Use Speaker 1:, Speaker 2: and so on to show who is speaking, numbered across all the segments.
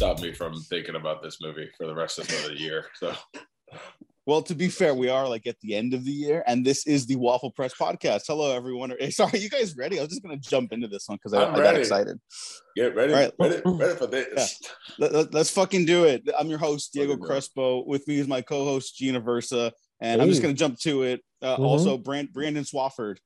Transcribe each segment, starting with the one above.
Speaker 1: stop me from thinking about this movie for the rest of the year. So
Speaker 2: Well, to be fair, we are like at the end of the year, and this is the Waffle Press podcast. Hello, everyone. Hey, sorry, you guys ready? I was just gonna jump into this one because I,
Speaker 1: I'm
Speaker 2: got
Speaker 1: ready.
Speaker 2: excited.
Speaker 1: get ready,
Speaker 2: All right.
Speaker 1: ready, ready for this.
Speaker 2: Let, let, us fucking do it. I'm your host, Diego
Speaker 1: Fucking.
Speaker 2: Crespo. With me is my co-host Gina Versa, and I'm just gonna jump to it. Uh,
Speaker 3: Mhm.
Speaker 2: Also, Brand, Brandon Swafford.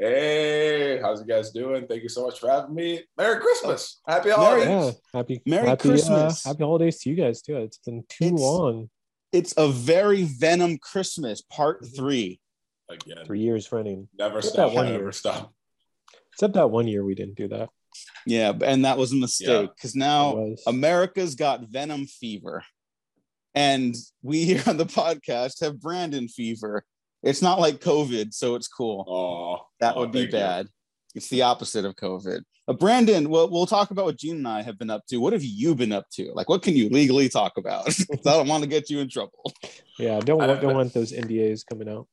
Speaker 1: Hey, how's you guys doing? Thank you so much for having me. Merry Christmas. Happy holidays.
Speaker 3: Yeah, happy
Speaker 2: Merry
Speaker 3: happy,
Speaker 2: Christmas.
Speaker 3: Uh, happy holidays to you guys too. It's been too
Speaker 2: It's-
Speaker 3: long,
Speaker 2: It's a very Venom Christmas Part Three.
Speaker 1: Again.
Speaker 3: three years running.
Speaker 1: Never
Speaker 3: What
Speaker 1: stop.
Speaker 3: that one
Speaker 1: Never
Speaker 3: year?
Speaker 1: stop.
Speaker 3: Except that one year we didn't do that.
Speaker 2: Yeah, and that was a mistake because now America's got Venom fever. And we here on the podcast have Brandon fever. It's not like COVID, so it's cool.
Speaker 1: Oh,
Speaker 2: That
Speaker 1: oh,
Speaker 2: would be
Speaker 1: thank you.
Speaker 2: bad. It's the opposite of COVID. Uh, Brandon, well, we'll talk about what Gene and I have been up to. What have you been up to? Like, what can you legally talk about? I don't want to get you in trouble.
Speaker 3: yeah, don't
Speaker 1: I-
Speaker 3: want don't want those NDAs coming out.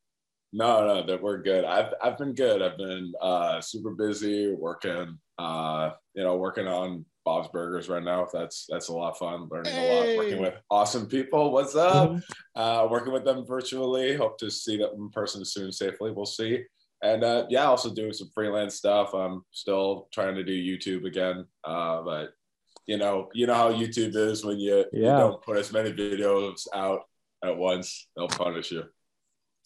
Speaker 1: No, no, that we're good. I've I've been good. I've been uh super busy working uh you know working on Bob's Burgers right now. That's that's a lot of fun. Learning a lot, working with awesome people. What's up?
Speaker 3: Mhm.
Speaker 1: Uh working with them virtually. Hope to see them in person soon safely. We'll see. And uh yeah, also doing some freelance stuff. I'm still trying to do YouTube again. Uh but you know, you know how YouTube is when you, you don't put as many videos out at once, they'll punish you.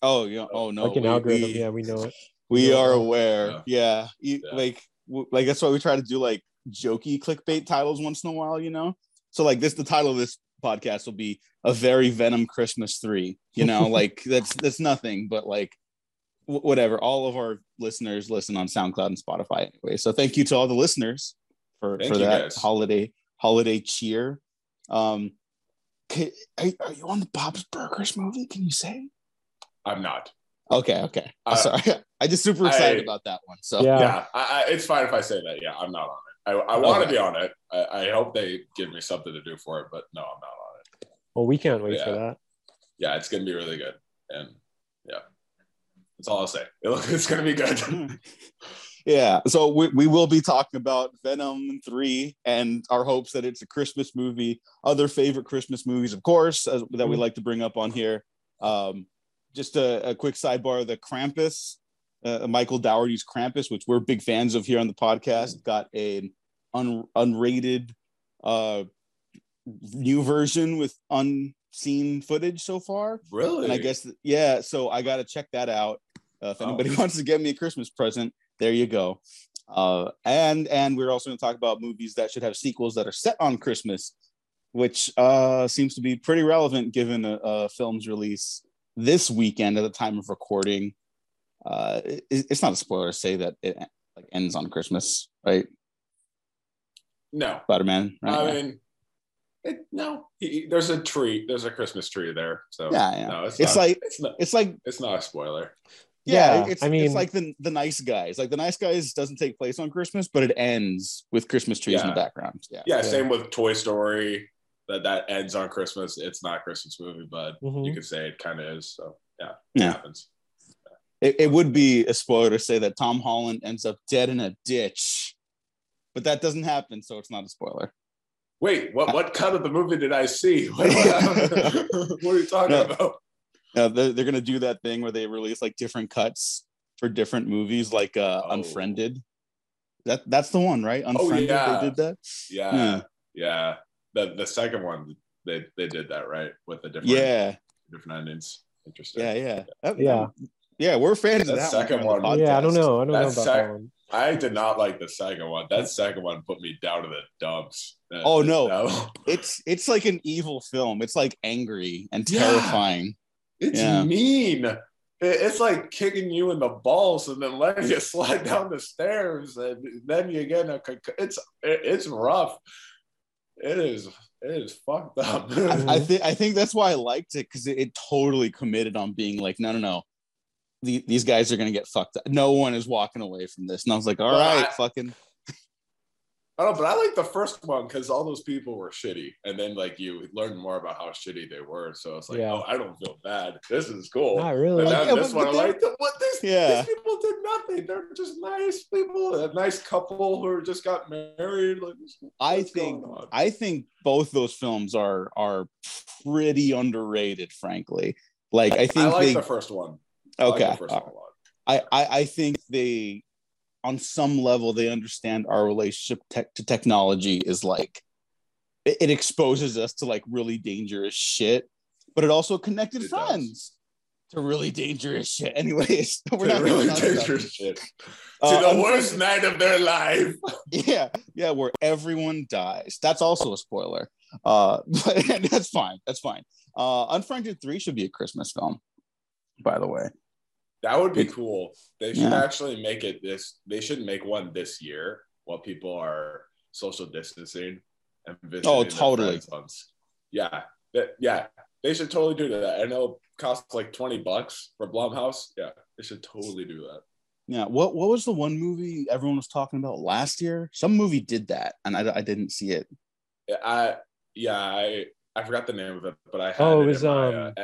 Speaker 2: Oh, yeah. Oh, no.
Speaker 3: like an
Speaker 2: we-
Speaker 3: algorithm.
Speaker 2: we-
Speaker 3: yeah, we know it.
Speaker 2: We
Speaker 3: Yeah.
Speaker 2: are aware.
Speaker 1: Yeah.
Speaker 2: Yeah.
Speaker 1: Yeah.
Speaker 2: Like, like that's why we try to do like jokey clickbait titles once in a while, you know? So like this, the title of this podcast will be a very Venom Christmas three, you know, like that's, that's nothing, but like wh- whatever. All of our listeners listen on SoundCloud and Spotify anyway. So thank you to all the listeners for,
Speaker 1: Thank
Speaker 2: for that
Speaker 1: guys.
Speaker 2: holiday, holiday cheer. Um, ca- are, are you on the Bob's Burgers movie? Can you say?
Speaker 1: I'm not.
Speaker 2: Okay. Okay.
Speaker 1: Uh, I'm
Speaker 2: Sorry. I just super excited
Speaker 1: I-
Speaker 2: about that one. So
Speaker 3: Yeah.
Speaker 1: yeah, I, I, it's fine if I say that. Yeah, I'm not on it. I, I want to
Speaker 2: Okay.
Speaker 1: be on it. I, I hope they give me something to do for it, but no, I'm not on it.
Speaker 3: Well, we can't wait for that.
Speaker 1: Yeah, it's gonna be really good, and yeah, that's all I'll say. It's gonna be good.
Speaker 2: yeah so we, we will be talking about venom 3 and our hopes that it's a christmas movie other favorite christmas movies of course as, that we
Speaker 3: Mhm.
Speaker 2: like to bring up on here um, just a, a quick sidebar the krampus uh, michael dougherty's krampus which we're big fans of here on the podcast got an un, unrated uh, new version with unseen footage so far
Speaker 1: really?
Speaker 2: and I guess yeah, so I got to check that out. Uh, if
Speaker 1: Oh.
Speaker 2: anybody wants to get me a Christmas present, there you go. Uh, and and we're also going to talk about movies that should have sequels that are set on Christmas, which uh, seems to be pretty relevant given a, a film's release this weekend at the time of recording. Uh, it, it's not a spoiler to say that it like ends on Christmas, right?
Speaker 1: no.
Speaker 2: Spider Man, right?
Speaker 1: I mean, it, no. He, there's a tree. There's a Christmas tree there. So
Speaker 2: Yeah, yeah.
Speaker 1: no, it's,
Speaker 2: It's
Speaker 1: not,
Speaker 2: like-
Speaker 1: it's not.
Speaker 2: it's like
Speaker 1: It's not a spoiler.
Speaker 2: yeah,
Speaker 3: Yeah,
Speaker 2: it's,
Speaker 3: I
Speaker 2: it's like the the nice guys. Like the nice guys doesn't take place on Christmas, but it ends with Christmas trees in the background. Yeah.
Speaker 1: Yeah,
Speaker 3: Yeah.
Speaker 1: same with Toy Story. That that ends on Christmas. It's not a Christmas movie, but
Speaker 3: Mhm.
Speaker 1: you could say it kind of is. So yeah, it
Speaker 2: Yeah.
Speaker 1: happens.
Speaker 2: It, it would be a spoiler to say that Tom Holland ends up dead in a ditch, but that doesn't happen, so it's not a spoiler.
Speaker 1: Wait, what what cut of the movie did I see? What, what are you talking
Speaker 2: No.
Speaker 1: about?
Speaker 2: Uh, they're, they're gonna do that thing where they release like different cuts for different movies, like uh,
Speaker 1: Oh.
Speaker 2: Unfriended. That that's the one, right? Unfriended.
Speaker 1: yeah.
Speaker 2: They did that.
Speaker 1: Yeah,
Speaker 2: Yeah.
Speaker 1: yeah. The the second one they they did that right with the different
Speaker 2: Yeah,
Speaker 1: different endings. Interesting.
Speaker 2: yeah, yeah, That-
Speaker 3: Yeah.
Speaker 2: Yeah. We're fans
Speaker 1: That
Speaker 2: of that
Speaker 1: second
Speaker 2: one.
Speaker 1: one-
Speaker 3: Yeah, I don't know. I don't know about
Speaker 1: sac-
Speaker 3: that one.
Speaker 1: I did not like the second one. That second one put me down to the dumps. That-
Speaker 2: Oh, no.
Speaker 1: that-
Speaker 2: It's it's like an evil film. It's like angry and
Speaker 1: Yeah.
Speaker 2: terrifying.
Speaker 1: it's
Speaker 2: Yeah.
Speaker 1: mean. It's like kicking you in the balls and then letting you slide down the stairs, and then you get a. conc- It's it's rough. It is it is fucked up.
Speaker 2: I, I think I think that's why I liked it because it, it totally committed on being like, no, no, no. The, these guys are gonna get fucked up. No one is walking away from this. And I was like, all
Speaker 1: Well,
Speaker 2: right,
Speaker 1: I-
Speaker 2: fucking
Speaker 1: I don't know, but I like the first one because all those people were shitty, and then like you learn more about how shitty they were. So it's like,
Speaker 3: Yeah.
Speaker 1: oh, I don't feel bad. This is cool.
Speaker 3: Not really.
Speaker 1: But now
Speaker 2: Yeah,
Speaker 1: this
Speaker 2: but-
Speaker 1: one,
Speaker 2: but
Speaker 1: I'm like, what? These,
Speaker 2: Yeah.
Speaker 1: these people did nothing. nothing. They're just nice people, a nice couple who just got married. Like,
Speaker 2: I think? I think both those films are are pretty underrated, frankly. Like I think
Speaker 1: I
Speaker 2: think
Speaker 1: like
Speaker 2: they
Speaker 1: the first one. Like
Speaker 2: okay.
Speaker 1: the first one a lot.
Speaker 2: I, I I think they on some level they understand our relationship tech to technology is like it, it exposes us to like really dangerous shit, but it also connected
Speaker 1: It does.
Speaker 2: friends to really dangerous shit. Anyways, we're not
Speaker 1: really dangerous shit.
Speaker 2: Uh,
Speaker 1: to the worst night of their life.
Speaker 2: yeah yeah where everyone dies that's also a spoiler uh but that's fine that's fine uh unfriended 3 should be a christmas film by the way
Speaker 1: That would be cool. They should
Speaker 2: Yeah.
Speaker 1: actually make it this. They should make one this year while people are social distancing and visiting.
Speaker 2: Oh, totally.
Speaker 1: friends Yeah, That- yeah. They should totally do that. I know it costs like twenty bucks for Blumhouse. Yeah, they should totally do that.
Speaker 2: yeah what what was the one movie everyone was talking about last year some movie did that and i, I didn't see it
Speaker 1: I yeah, I I forgot the name of it, but I had
Speaker 3: Oh, it
Speaker 1: it
Speaker 3: was,
Speaker 1: in my,
Speaker 3: um,
Speaker 1: uh,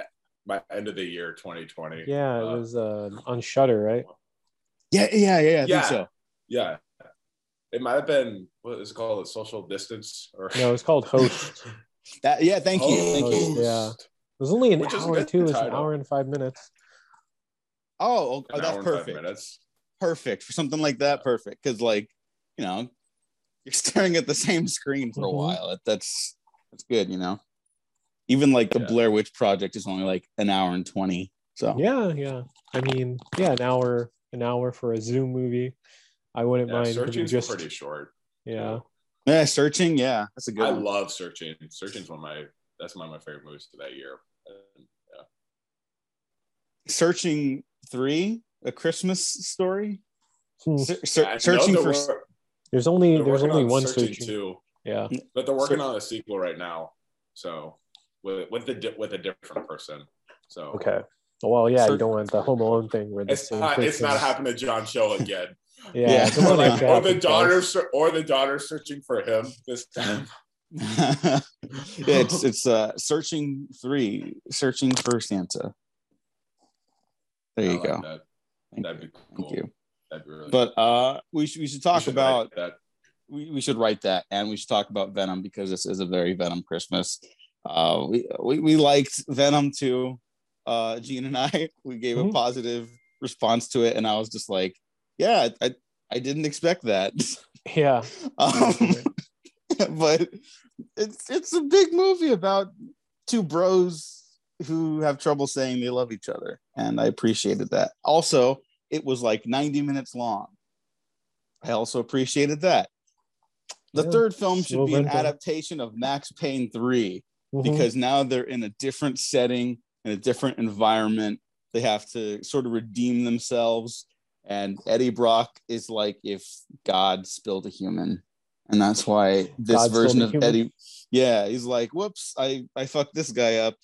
Speaker 1: at- my end of the year 2020.
Speaker 3: Yeah, it
Speaker 1: Uh,
Speaker 3: was uh, on Shudder, right?
Speaker 2: yeah yeah yeah, I think
Speaker 1: Yeah.
Speaker 2: so
Speaker 1: Yeah, it might have been what is it called? Social distance or
Speaker 3: No, it's called Host.
Speaker 2: That yeah thank you thank you
Speaker 3: Yeah. It was only an
Speaker 1: Which
Speaker 3: hour
Speaker 1: good
Speaker 3: too. It was an hour and five minutes.
Speaker 2: oh, oh
Speaker 1: An
Speaker 2: that's
Speaker 1: hour and five
Speaker 2: perfect
Speaker 1: minutes.
Speaker 2: perfect for something like that perfect because like you know you're staring at the same screen for a
Speaker 3: Mhm.
Speaker 2: while that, that's that's good you know even like the
Speaker 1: Yeah.
Speaker 2: blair witch project is only like an hour and 20 so
Speaker 3: Yeah, yeah. I mean, yeah, an hour, an hour for a Zoom movie. I wouldn't
Speaker 1: Yeah,
Speaker 3: mind having
Speaker 1: searching's
Speaker 3: just
Speaker 1: pretty short.
Speaker 3: yeah.
Speaker 2: yeah searching yeah that's a good
Speaker 1: I
Speaker 2: one.
Speaker 1: love searching. Searching's one of my that's one of my favorite movies of that year. And, yeah.
Speaker 2: searching three a christmas story
Speaker 3: Hmm.
Speaker 2: Ser- ser- searching for
Speaker 1: wor-
Speaker 3: There's only there's only
Speaker 1: on
Speaker 3: one
Speaker 1: searching
Speaker 3: searching.
Speaker 1: too,
Speaker 3: Yeah.
Speaker 1: but they're working
Speaker 2: Ser-
Speaker 1: on a sequel right now. So with with the di- with a different person. So
Speaker 3: Okay. Well, yeah, you don't want the Home Alone thing where the
Speaker 1: it's
Speaker 3: same
Speaker 1: not it's not
Speaker 3: person-
Speaker 1: happening to John Cho again.
Speaker 3: Yeah,
Speaker 2: Yeah.
Speaker 3: don't
Speaker 1: or, like, or the
Speaker 3: twice.
Speaker 1: daughter ser- or the daughter searching for him this time.
Speaker 2: yeah it's it's uh searching three searching for santa there
Speaker 1: I
Speaker 2: you
Speaker 1: like
Speaker 2: go
Speaker 1: That.
Speaker 2: Thank
Speaker 1: That'd
Speaker 2: you.
Speaker 1: be cool.
Speaker 2: Thank you.
Speaker 1: That'd be really
Speaker 2: but uh we should we should
Speaker 1: cool. We
Speaker 2: talk
Speaker 1: should
Speaker 2: about
Speaker 1: that.
Speaker 2: we, we should write that and we should talk about venom because this is a very venom christmas uh we we, we liked venom too. Uh gene and i we gave a
Speaker 3: Mhm.
Speaker 2: positive response to it and i was just like yeah i i didn't expect that.
Speaker 3: Yeah.
Speaker 2: um, but it's it's a big movie about two bros who have trouble saying they love each other and i appreciated that. Also it was like 90 minutes long. I also appreciated that. The
Speaker 3: Yeah,
Speaker 2: third film should be an adaptation of max payne 3
Speaker 3: Mhm.
Speaker 2: because now they're in a different setting in a different environment. They have to sort of redeem themselves. And eddie brock is like if god spilled a human. And that's why this
Speaker 3: God
Speaker 2: version of
Speaker 3: human?
Speaker 2: eddie yeah he's like whoops i i fucked this guy up.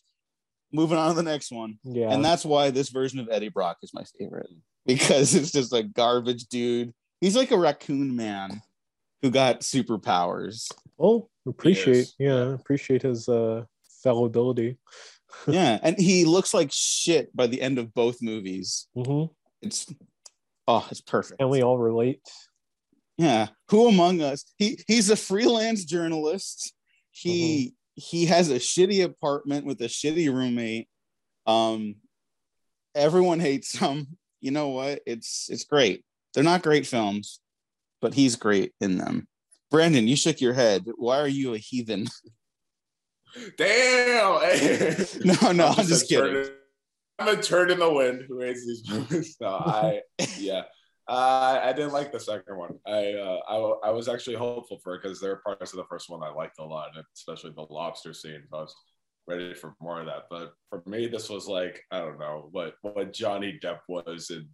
Speaker 2: Moving on to the next one.
Speaker 3: Yeah.
Speaker 2: and that's why this version of eddie brock is my favorite because it's just a garbage dude. He's like a raccoon man who got superpowers.
Speaker 3: Well, appreciate yeah, appreciate his uh fallibility.
Speaker 2: yeah and he looks like shit by the end of both movies.
Speaker 3: Hmm
Speaker 2: it's oh it's perfect.
Speaker 3: And we all relate.
Speaker 2: yeah who among us he he's a freelance journalist. He he has a shitty apartment with a shitty roommate. Um everyone hates him. You know what? It's it's great. They're not great films but he's great in them brandon you shook your head why are you a heathen
Speaker 1: Damn.
Speaker 2: no no i'm just
Speaker 1: a
Speaker 2: kidding
Speaker 1: turd- I'm a turd in the wind who hates these movies. No, I yeah. Uh, I didn't like the second one. I uh, I, I was actually hopeful for it because there are parts of the first one I liked a lot, especially the lobster scene. So I was ready for more of that. But for me, this was like I don't know what what Johnny Depp was in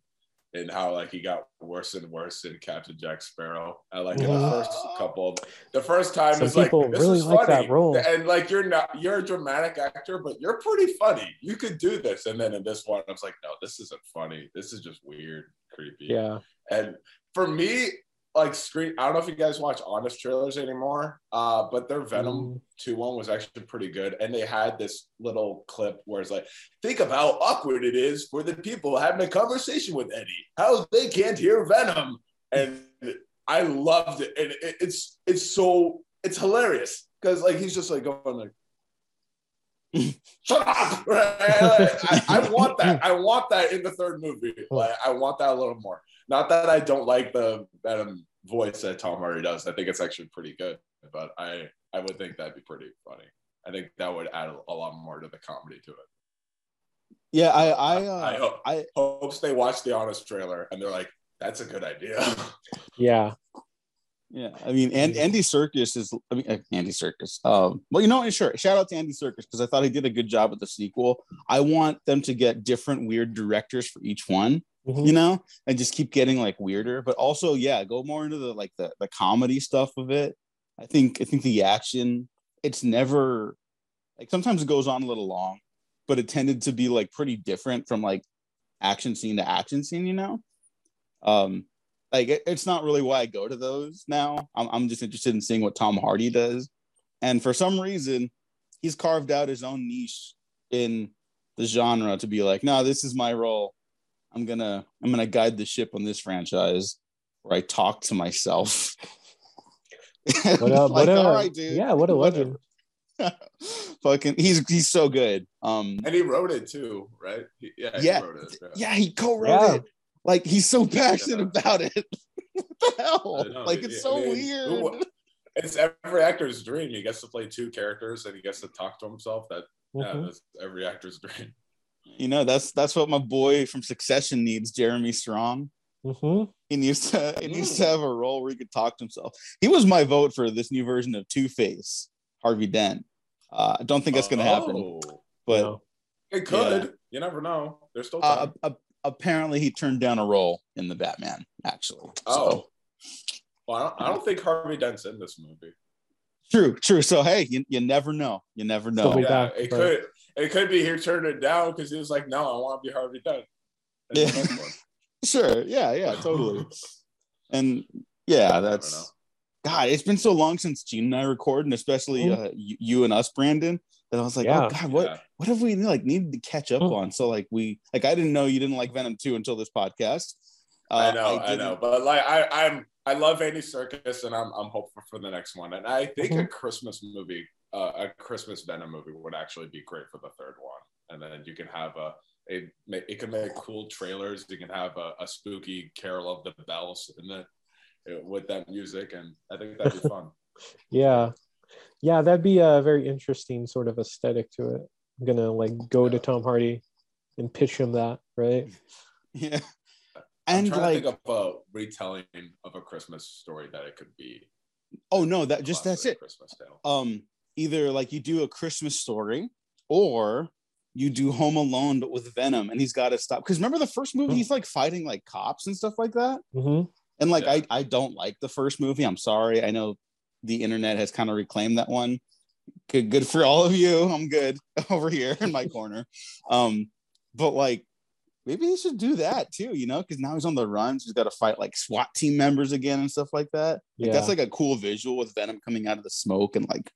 Speaker 1: and how like he got worse and worse in Captain Jack Sparrow. I like in the first couple, the first time
Speaker 3: Some
Speaker 1: it's like this
Speaker 3: really
Speaker 1: is
Speaker 3: like that
Speaker 1: funny.
Speaker 3: role.
Speaker 1: and like you're not you're a dramatic actor, but you're pretty funny. You could do this, and then in this one, I was like, no, this isn't funny. This is just weird, creepy.
Speaker 3: Yeah.
Speaker 1: And for me, like screen. I don't know if you guys watch honest trailers anymore, uh, but their Venom
Speaker 3: Mm.
Speaker 1: two one was actually pretty good, and they had this little clip where it's like, think of how awkward it is for the people having a conversation with Eddie, how they can't hear Venom, and I loved it, and it, it's it's so it's hilarious because like he's just like going like. Shut up! Right? Like, I, I want that. I want that in the third movie. Like, I want that a little more. Not that I don't like the Venom voice that Tom Hardy does. I think it's actually pretty good, but I I would think that'd be pretty funny. I think that would add a lot more to the comedy to it.
Speaker 2: Yeah, I I uh,
Speaker 1: I hope
Speaker 2: I
Speaker 1: hopes they watch the honest trailer and they're like, "That's a good idea."
Speaker 3: Yeah.
Speaker 2: Yeah, I mean, and Andy Serkis is. I mean, uh, Andy Serkis. Um, well, you know, what, sure. Shout out to Andy Serkis because I thought he did a good job with the sequel. I want them to get different weird directors for each one,
Speaker 3: Mhm.
Speaker 2: you know, and just keep getting like weirder. But also, yeah, go more into the like the the comedy stuff of it. I think I think the action. It's never like sometimes it goes on a little long, but it tended to be like pretty different from like action scene to action scene, you know. Um, like it- it's not really why I go to those now. I'm, I'm just interested in seeing what Tom Hardy does, and for some reason, he's carved out his own niche in the genre to be like, no, this is my role. I'm gonna I'm gonna guide the ship on this franchise where I talk to myself.
Speaker 3: What a,
Speaker 2: Like,
Speaker 3: what a,
Speaker 2: all right, dude.
Speaker 3: yeah, what a
Speaker 2: Whatever.
Speaker 3: legend.
Speaker 2: Fucking, he's he's so good. Um,
Speaker 1: and he wrote it too, right? He- yeah,
Speaker 2: Yeah.
Speaker 1: he wrote it.
Speaker 2: yeah, he co-wrote
Speaker 3: Yeah.
Speaker 2: it. Like he's so passionate
Speaker 1: Yeah.
Speaker 2: about it. what the hell?
Speaker 1: Know,
Speaker 2: like
Speaker 1: yeah,
Speaker 2: it's
Speaker 1: I
Speaker 2: so
Speaker 1: mean,
Speaker 2: weird.
Speaker 1: who- It's every actor's dream. He gets to play two characters and he gets to talk to himself. That yeah,
Speaker 3: Mhm.
Speaker 1: that's every actor's dream.
Speaker 2: You know, that's that's what my boy from Succession needs, Jeremy Strong.
Speaker 3: Mhm.
Speaker 2: He needs to he needs to
Speaker 1: Mm.
Speaker 2: have a role where he could talk to himself. He was my vote for this new version of Two Face, Harvey Dent. Uh, I don't think that's gonna happen,
Speaker 1: Oh,
Speaker 2: but
Speaker 3: No.
Speaker 1: It could. You never know. There's still
Speaker 2: uh,
Speaker 1: time.
Speaker 2: uh, apparently he turned down a role in the Batman. Actually,
Speaker 1: oh.
Speaker 2: so
Speaker 1: Well, I don't, I don't think Harvey Dent's in this movie.
Speaker 2: true, true. So hey, you, you never know. You never know.
Speaker 1: Yeah,
Speaker 3: back,
Speaker 1: it
Speaker 3: but-
Speaker 1: could. It could be he turned it down because he was like, "No, I want to be Harvey Dent."
Speaker 2: Yeah. Sure. Yeah. Yeah. Totally. and yeah, that's God. It's been so long since Gene and I recorded, and especially
Speaker 3: Mhm.
Speaker 2: uh, you, you and us, Brandon. That I was like,
Speaker 3: Yeah.
Speaker 2: oh God, what
Speaker 1: Yeah.
Speaker 2: what have we like needed to catch up
Speaker 3: Mhm.
Speaker 2: on? So like we like I didn't know you didn't like Venom two until this podcast.
Speaker 1: I
Speaker 2: Uh,
Speaker 1: know, I, know, but like I, I'm, I love Andy Serkis, and I'm, I'm hopeful for the next one. And I think a Christmas movie, uh, a Christmas Venom movie, would actually be great for the third one. And then you can have a, a it can make cool trailers. You can have a, a spooky Carol of the Bells in it uh, with that music, and I think that'd be fun.
Speaker 3: Yeah. Yeah, that'd be a very interesting sort of aesthetic to it. I'm gonna like go to Tom Hardy and pitch him that, right?
Speaker 2: Yeah.
Speaker 1: I'm
Speaker 2: And like,
Speaker 1: to think of a retelling of a Christmas story that it could be.
Speaker 2: oh no, that just that's it.
Speaker 1: Christmas tale.
Speaker 2: um either like you do a Christmas story or you do Home Alone but with Venom and he's got to stop. Because remember the first movie he's like fighting like cops and stuff like that?
Speaker 3: Hmm
Speaker 2: and like
Speaker 1: Yeah.
Speaker 2: I I don't like the first movie. I'm sorry. I know the internet has kind of reclaimed that one. Good good for all of you. I'm good over here in my corner. Um but like maybe he should do that too you know? Because now he's on the run so he's got to fight like SWAT team members again and stuff like that. Like
Speaker 3: Yeah.
Speaker 2: that's like a cool visual with Venom coming out of the smoke and like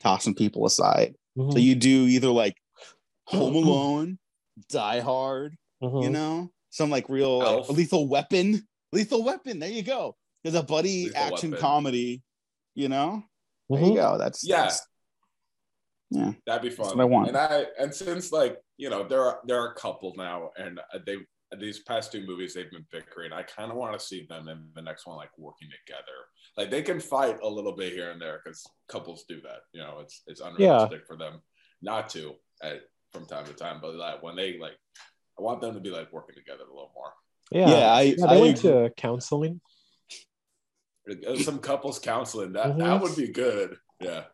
Speaker 2: tossing people aside.
Speaker 3: Mhm.
Speaker 2: So you do either like Home Alone, Die Hard,
Speaker 3: Mhm.
Speaker 2: you know, some like real like, Lethal Weapon, Lethal Weapon. There you go. There's a buddy
Speaker 1: Lethal
Speaker 2: action
Speaker 1: Weapon.
Speaker 2: comedy, you know. There you go. That's
Speaker 1: Yeah.
Speaker 2: that's- yeah.
Speaker 1: That'd be
Speaker 2: That's
Speaker 1: fun.
Speaker 2: what I want.
Speaker 1: And I and since like you know there are there are a couple now, and they these past two movies they've been bickering. I kind of want to see them in the next one like working together. Like they can fight a little bit here and there because couples do that. You know, it's it's unrealistic for them not to at, from time to time. But like when they like, I want them to be like working together a little more.
Speaker 3: Yeah.
Speaker 2: Yeah, I,
Speaker 3: Yeah,
Speaker 2: I
Speaker 3: went to counseling.
Speaker 1: Uh, Some couples counseling that
Speaker 3: Mhm.
Speaker 1: that would be good. Yeah,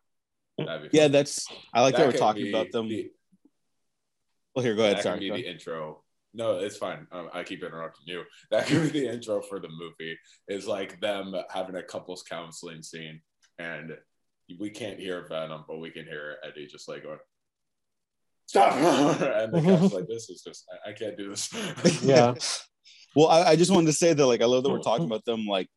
Speaker 1: that'd be
Speaker 2: yeah, that's I like that,
Speaker 1: That
Speaker 2: we're talking
Speaker 1: be
Speaker 2: about them.
Speaker 1: the-
Speaker 2: well, here, go ahead.
Speaker 1: that
Speaker 2: Sorry.
Speaker 1: can be the intro. No, it's fine. Um, I keep interrupting you. That could be the intro for the movie. Is like them having a couples counseling scene, and we can't hear Venom, but we can hear Eddie just like going, "Stop!" and the cop's like, "This is just I, I can't do this."
Speaker 3: Yeah.
Speaker 2: well, I, I just wanted to say that, like, I love that we're talking about them, like,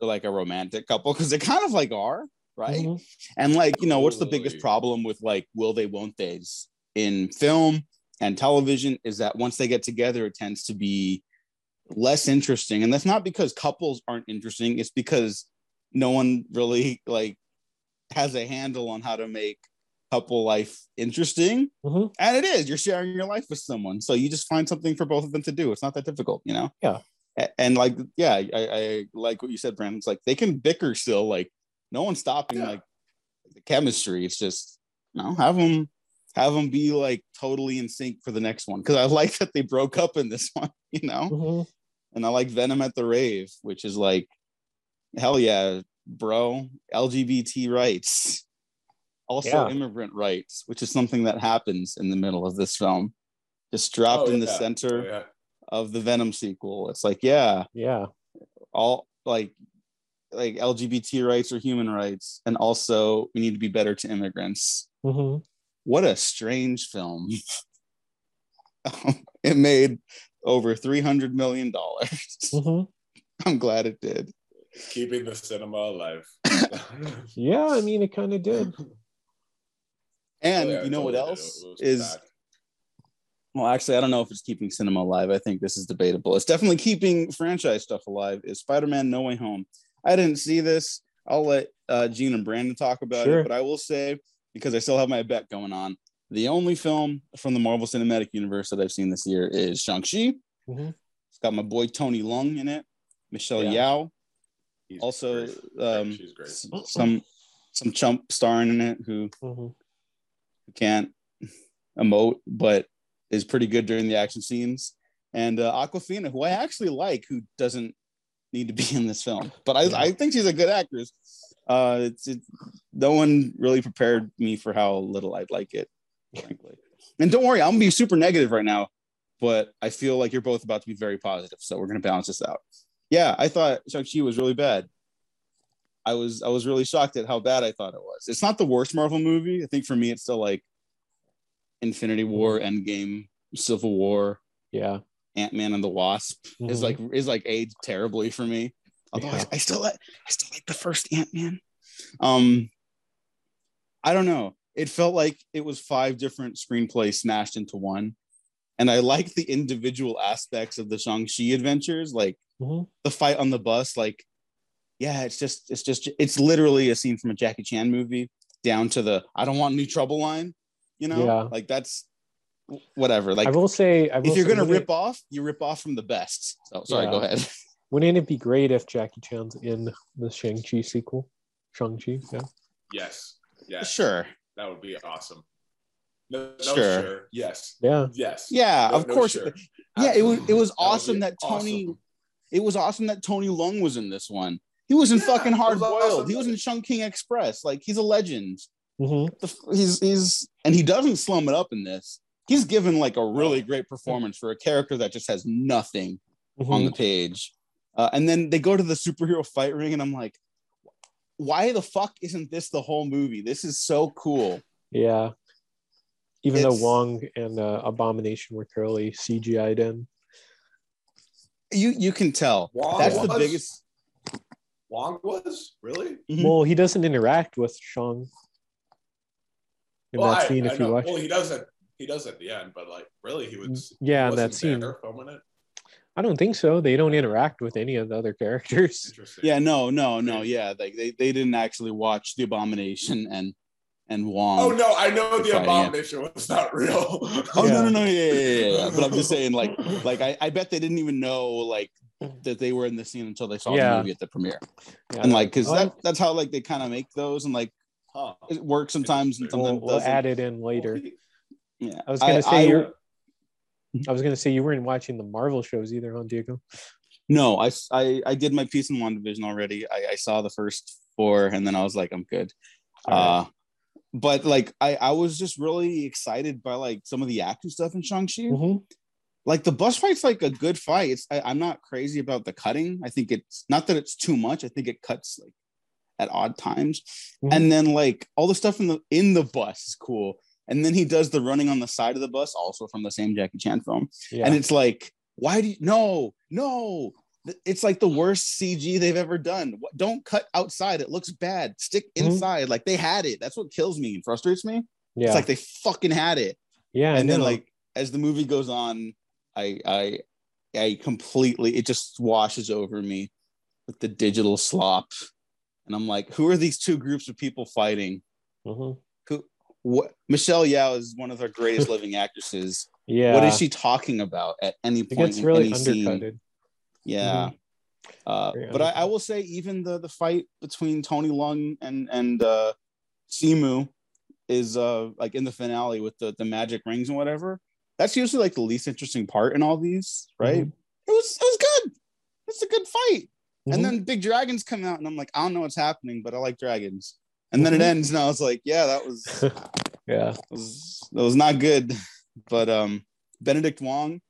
Speaker 2: like a romantic couple because they kind of like are, right?
Speaker 3: Mhm.
Speaker 2: And like, you know, what's the biggest problem with like will they, won't they's in film and television is that once they get together, it tends to be less interesting. And that's not because couples aren't interesting, it's because no one really like has a handle on how to make couple life interesting.
Speaker 3: Mhm.
Speaker 2: And it is, you're sharing your life with someone. So you just find something for both of them to do. It's not that difficult, you know?
Speaker 3: Yeah.
Speaker 2: And like, yeah, I, I like what you said, Brandon. It's like they can bicker still, like no one's stopping
Speaker 1: Yeah.
Speaker 2: like the chemistry. It's just you know, have them have them be like totally in sync for the next one. Cause I like that they broke up in this one, you know,
Speaker 3: Mhm.
Speaker 2: and I like Venom at the Rave, which is like hell yeah, bro. LGBT rights. Also
Speaker 3: Yeah.
Speaker 2: immigrant rights, which is something that happens in the middle of this film. Just dropped
Speaker 1: Oh,
Speaker 2: in the center
Speaker 1: Oh, yeah.
Speaker 2: of the Venom sequel. It's like, yeah,
Speaker 3: Yeah.
Speaker 2: all like like LGBT rights or human rights, and also we need to be better to immigrants.
Speaker 3: hmm
Speaker 2: What a strange film. it made over three hundred million dollars.
Speaker 3: hmm
Speaker 2: I'm glad it did.
Speaker 1: Keeping the cinema alive.
Speaker 3: Yeah, I mean, it kind of did.
Speaker 2: And
Speaker 1: Oh, yeah,
Speaker 2: you know what
Speaker 1: totally did.
Speaker 2: else
Speaker 1: It was
Speaker 2: is
Speaker 1: bad.
Speaker 2: well, actually, I don't know if it's keeping cinema alive. I think this is debatable. It's definitely keeping franchise stuff alive. Is Spider-Man No Way Home? I didn't see this. I'll let uh, Gene and Brandon talk about
Speaker 3: Sure.
Speaker 2: it, but I will say because I still have my bet going on. The only film from the Marvel Cinematic Universe that I've seen this year is Shang-Chi.
Speaker 3: Mhm.
Speaker 2: It's got my boy Tony Leung in it, Michelle
Speaker 3: Yeah.
Speaker 2: Yeoh,
Speaker 1: He's
Speaker 2: also
Speaker 1: great.
Speaker 2: um,
Speaker 1: She's great.
Speaker 2: some some chump starring in it who
Speaker 3: hmm
Speaker 2: can't emote, but is pretty good during the action scenes. And uh, Awkwafina, who I actually like, who doesn't need to be in this film, but I,
Speaker 3: Yeah.
Speaker 2: I think she's a good actress. Uh, it's it, no one really prepared me for how little I'd like it, frankly. And don't worry, I'm gonna be super negative right now, but I feel like you're both about to be very positive, so we're gonna balance this out. Yeah, I thought Shang-Chi was really bad. I was I was really shocked at how bad I thought it was. It's not the worst Marvel movie. I think for me, it's still like Infinity War, Endgame, Civil War,
Speaker 3: Yeah.
Speaker 2: Ant Man and the Wasp is
Speaker 3: Mhm.
Speaker 2: like is like aged terribly for me. Although I,
Speaker 3: Yeah.
Speaker 2: I still like I still like the first Ant Man. Um, I don't know. It felt like it was five different screenplays smashed into one, and I like the individual aspects of the Shang Chi adventures, like
Speaker 3: Mhm.
Speaker 2: the fight on the bus. Like, yeah, it's just it's just it's literally a scene from a Jackie Chan movie down to the I don't want any trouble line. You know,
Speaker 3: Yeah.
Speaker 2: like that's whatever. Like
Speaker 3: I will say, I will
Speaker 2: if you're gonna rip off, you rip off from the best. So sorry,
Speaker 3: Yeah.
Speaker 2: go ahead.
Speaker 3: It, wouldn't it be great if Jackie Chan's in the Shang Chi sequel? Shang Chi, yeah.
Speaker 1: Yes. Yes.
Speaker 2: Sure.
Speaker 1: That would be awesome. No, no
Speaker 2: Sure.
Speaker 1: sure. Yes.
Speaker 3: Yeah.
Speaker 1: Yes.
Speaker 2: Yeah,
Speaker 1: No-
Speaker 2: of
Speaker 1: no
Speaker 2: course.
Speaker 1: sure.
Speaker 2: Yeah, it was it was
Speaker 1: Absolutely. That
Speaker 2: awesome that Tony
Speaker 1: awesome.
Speaker 2: it was awesome that Tony Leung was in this one. He was in
Speaker 1: Yeah,
Speaker 2: fucking Hard Boiled.
Speaker 1: awesome.
Speaker 2: He was in Chungking Express. Like he's a legend.
Speaker 3: hmm
Speaker 2: He's he's and he doesn't slum it up in this. He's given like a really great performance for a character that just has nothing
Speaker 3: Mm-hmm.
Speaker 2: on the page. Uh, and then they go to the superhero fight ring, and I'm like, why the fuck isn't this the whole movie? This is so cool.
Speaker 3: Yeah. Even
Speaker 2: It's-
Speaker 3: though Wong and uh, Abomination were clearly CGI'd in.
Speaker 2: You you can tell.
Speaker 1: Wong
Speaker 2: That's the biggest.
Speaker 1: Wong was really.
Speaker 2: Mhm.
Speaker 3: Well, he doesn't interact with Shang in
Speaker 1: well,
Speaker 3: that
Speaker 1: I-
Speaker 3: scene
Speaker 1: I
Speaker 3: if you
Speaker 1: know.
Speaker 3: watch.
Speaker 1: Well, he doesn't. He does at the end, but like, really, he was.
Speaker 3: Yeah,
Speaker 1: he
Speaker 3: in that
Speaker 1: wasn't
Speaker 3: scene.
Speaker 1: there filming it.
Speaker 3: I don't think so. They don't interact with any of the other characters.
Speaker 2: Yeah, no, no, no. Yeah, like they, they didn't actually watch the Abomination and and Wong.
Speaker 1: Oh no, I know the
Speaker 2: fighting, yeah.
Speaker 1: abomination was not real.
Speaker 2: Oh
Speaker 3: Yeah.
Speaker 2: no, no, no, yeah, yeah, yeah, yeah. But I'm just saying, like, like I, I bet they didn't even know like that they were in the scene until they saw
Speaker 3: Yeah.
Speaker 2: the movie at the premiere.
Speaker 3: Yeah.
Speaker 2: And like, because that that's how like they kind of make those, and like
Speaker 1: Huh.
Speaker 2: it works sometimes and
Speaker 1: Interesting.
Speaker 3: we'll,
Speaker 2: sometimes
Speaker 3: we'll add it in later.
Speaker 2: Yeah,
Speaker 3: I was gonna say
Speaker 2: I-
Speaker 3: you're. I was gonna say you weren't watching the Marvel shows either, huh, Diego?
Speaker 2: No, I I did my piece in WandaVision already. I, I saw the first four, and then I was like, I'm good.
Speaker 3: Right.
Speaker 2: Uh, but like, I, I was just really excited by like some of the action stuff in Shang Chi.
Speaker 3: Mhm.
Speaker 2: Like the bus fight's like a good fight. It's I, I'm not crazy about the cutting. I think it's not that it's too much. I think it cuts like at odd times,
Speaker 3: Mhm.
Speaker 2: and then like all the stuff in the in the bus is cool. And then he does the running on the side of the bus, also from the same Jackie Chan film.
Speaker 3: Yeah.
Speaker 2: And it's like, why do you no, no, it's like the worst CG they've ever done. Don't cut outside; it looks bad. Stick
Speaker 3: Mhm.
Speaker 2: inside, like they had it. That's what kills me and frustrates me.
Speaker 3: Yeah.
Speaker 2: It's like they fucking had it,
Speaker 3: yeah.
Speaker 2: And then like as the movie goes on, I I I completely it just washes over me with the digital slop, and I'm like, who are these two groups of people fighting?
Speaker 3: Mhm.
Speaker 2: What? Michelle Yeoh is one of our greatest living actresses.
Speaker 3: yeah.
Speaker 2: What is she talking about at any
Speaker 3: It
Speaker 2: point
Speaker 3: gets
Speaker 2: in
Speaker 3: really
Speaker 2: any scene? Yeah. Uh, but I, I will say even the the fight between Tony Leung and and uh, Simu is uh like in the finale with the the magic rings and whatever. That's usually like the least interesting part in all these, right?
Speaker 3: Mhm.
Speaker 2: It was it was good. It's a good fight.
Speaker 3: Mhm.
Speaker 2: And then big dragons come out, and I'm like, I don't know what's happening, but I like dragons. And then it ends, and I was like, yeah, that was
Speaker 3: yeah.
Speaker 2: that was that was not good. But um Benedict Wong,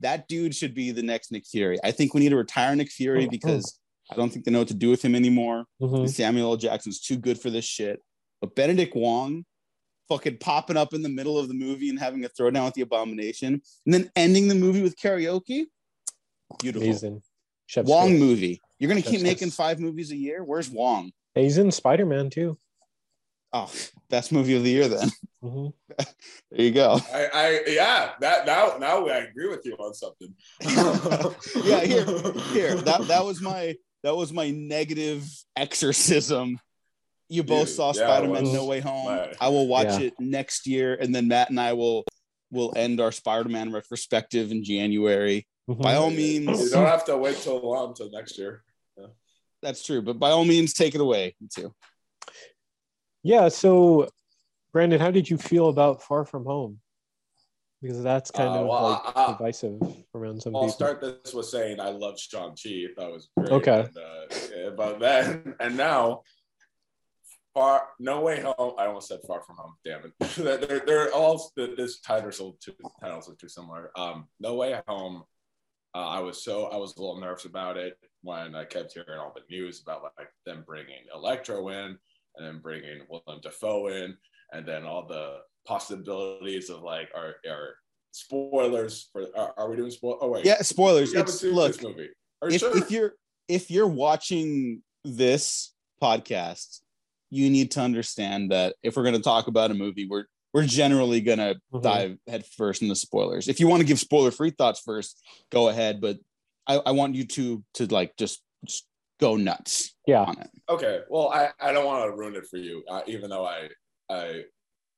Speaker 2: that dude should be the next Nick Fury. I think we need to retire Nick Fury
Speaker 3: Mhm.
Speaker 2: because I don't think they know what to do with him anymore.
Speaker 3: Mhm.
Speaker 2: Samuel L. Jackson's too good for this shit. But Benedict Wong fucking popping up in the middle of the movie and having a throwdown with the abomination and then ending the movie with karaoke. Beautiful.
Speaker 3: Amazing. Chef's
Speaker 2: Wong movie. You're gonna keep making five movies a year? Where's Wong?
Speaker 3: Hey, He's in Spider Man too.
Speaker 2: Oh, best movie of the year then.
Speaker 3: Mhm.
Speaker 2: There you go.
Speaker 1: I, I yeah, that now now I agree with you on something.
Speaker 2: yeah, here, here. That that was my that was my negative exorcism. You both
Speaker 1: Dude,
Speaker 2: saw
Speaker 1: yeah,
Speaker 2: Spider-Man No Way Home.
Speaker 1: my-
Speaker 2: I will watch
Speaker 3: Yeah.
Speaker 2: it next year, and then Matt and I will will end our Spider-Man retrospective in January.
Speaker 3: Mhm.
Speaker 2: By all means, You
Speaker 1: don't have to wait till long till next year.
Speaker 2: That's true. But by all means, take it away. Me too.
Speaker 3: Yeah. So, Brandon, how did you feel about Far From Home? Because that's kind
Speaker 1: Uh,
Speaker 3: of
Speaker 1: well,
Speaker 3: like
Speaker 1: I- I-
Speaker 3: divisive around some
Speaker 1: I'll
Speaker 3: people.
Speaker 1: start this with saying I love Shang Chi. That was great.
Speaker 3: Okay.
Speaker 1: And, uh, yeah, but then and now, far No Way Home. I almost said Far From Home. Damn it. they're, they're all this titles are too titles are too similar. Um, No Way Home. Uh, I was so I was a little nervous about it when I kept hearing all the news about like them bringing Electro in and then bringing Willem Dafoe in, and then all the possibilities of like our, are spoilers for are, are we doing spoil? Oh wait,
Speaker 2: Yeah, spoilers. It's look.
Speaker 1: this movie. Are you
Speaker 2: if,
Speaker 1: sure?
Speaker 2: if you're if you're watching this podcast you need to understand that if we're going to talk about a movie we're we're generally going to
Speaker 3: Mhm.
Speaker 2: dive head first in the spoilers if you want to give spoiler free thoughts first go ahead but I, I want you to to like just, just go nuts
Speaker 3: Yeah.
Speaker 2: on it
Speaker 1: okay, well, I, I don't want to ruin it for you, uh, even though I I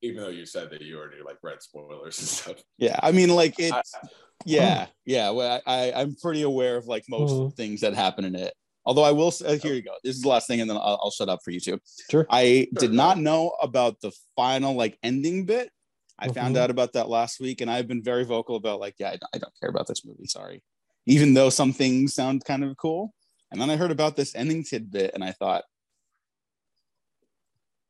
Speaker 1: even though you said that you already like read spoilers and stuff.
Speaker 2: yeah i mean like it's
Speaker 1: I-
Speaker 2: yeah yeah well I, I i'm pretty aware of like most
Speaker 3: Mhm.
Speaker 2: things that happen in it although i will say here you go this is the last thing and then i'll, I'll shut up for you two
Speaker 3: Sure.
Speaker 2: I
Speaker 1: Sure,
Speaker 2: did not know about the final like ending bit. I found
Speaker 3: Mhm.
Speaker 2: out about that last week, and I've been very vocal about like, yeah, I, I don't care about this movie. Sorry, even though some things sound kind of cool. And then I heard about this ending tidbit, and I thought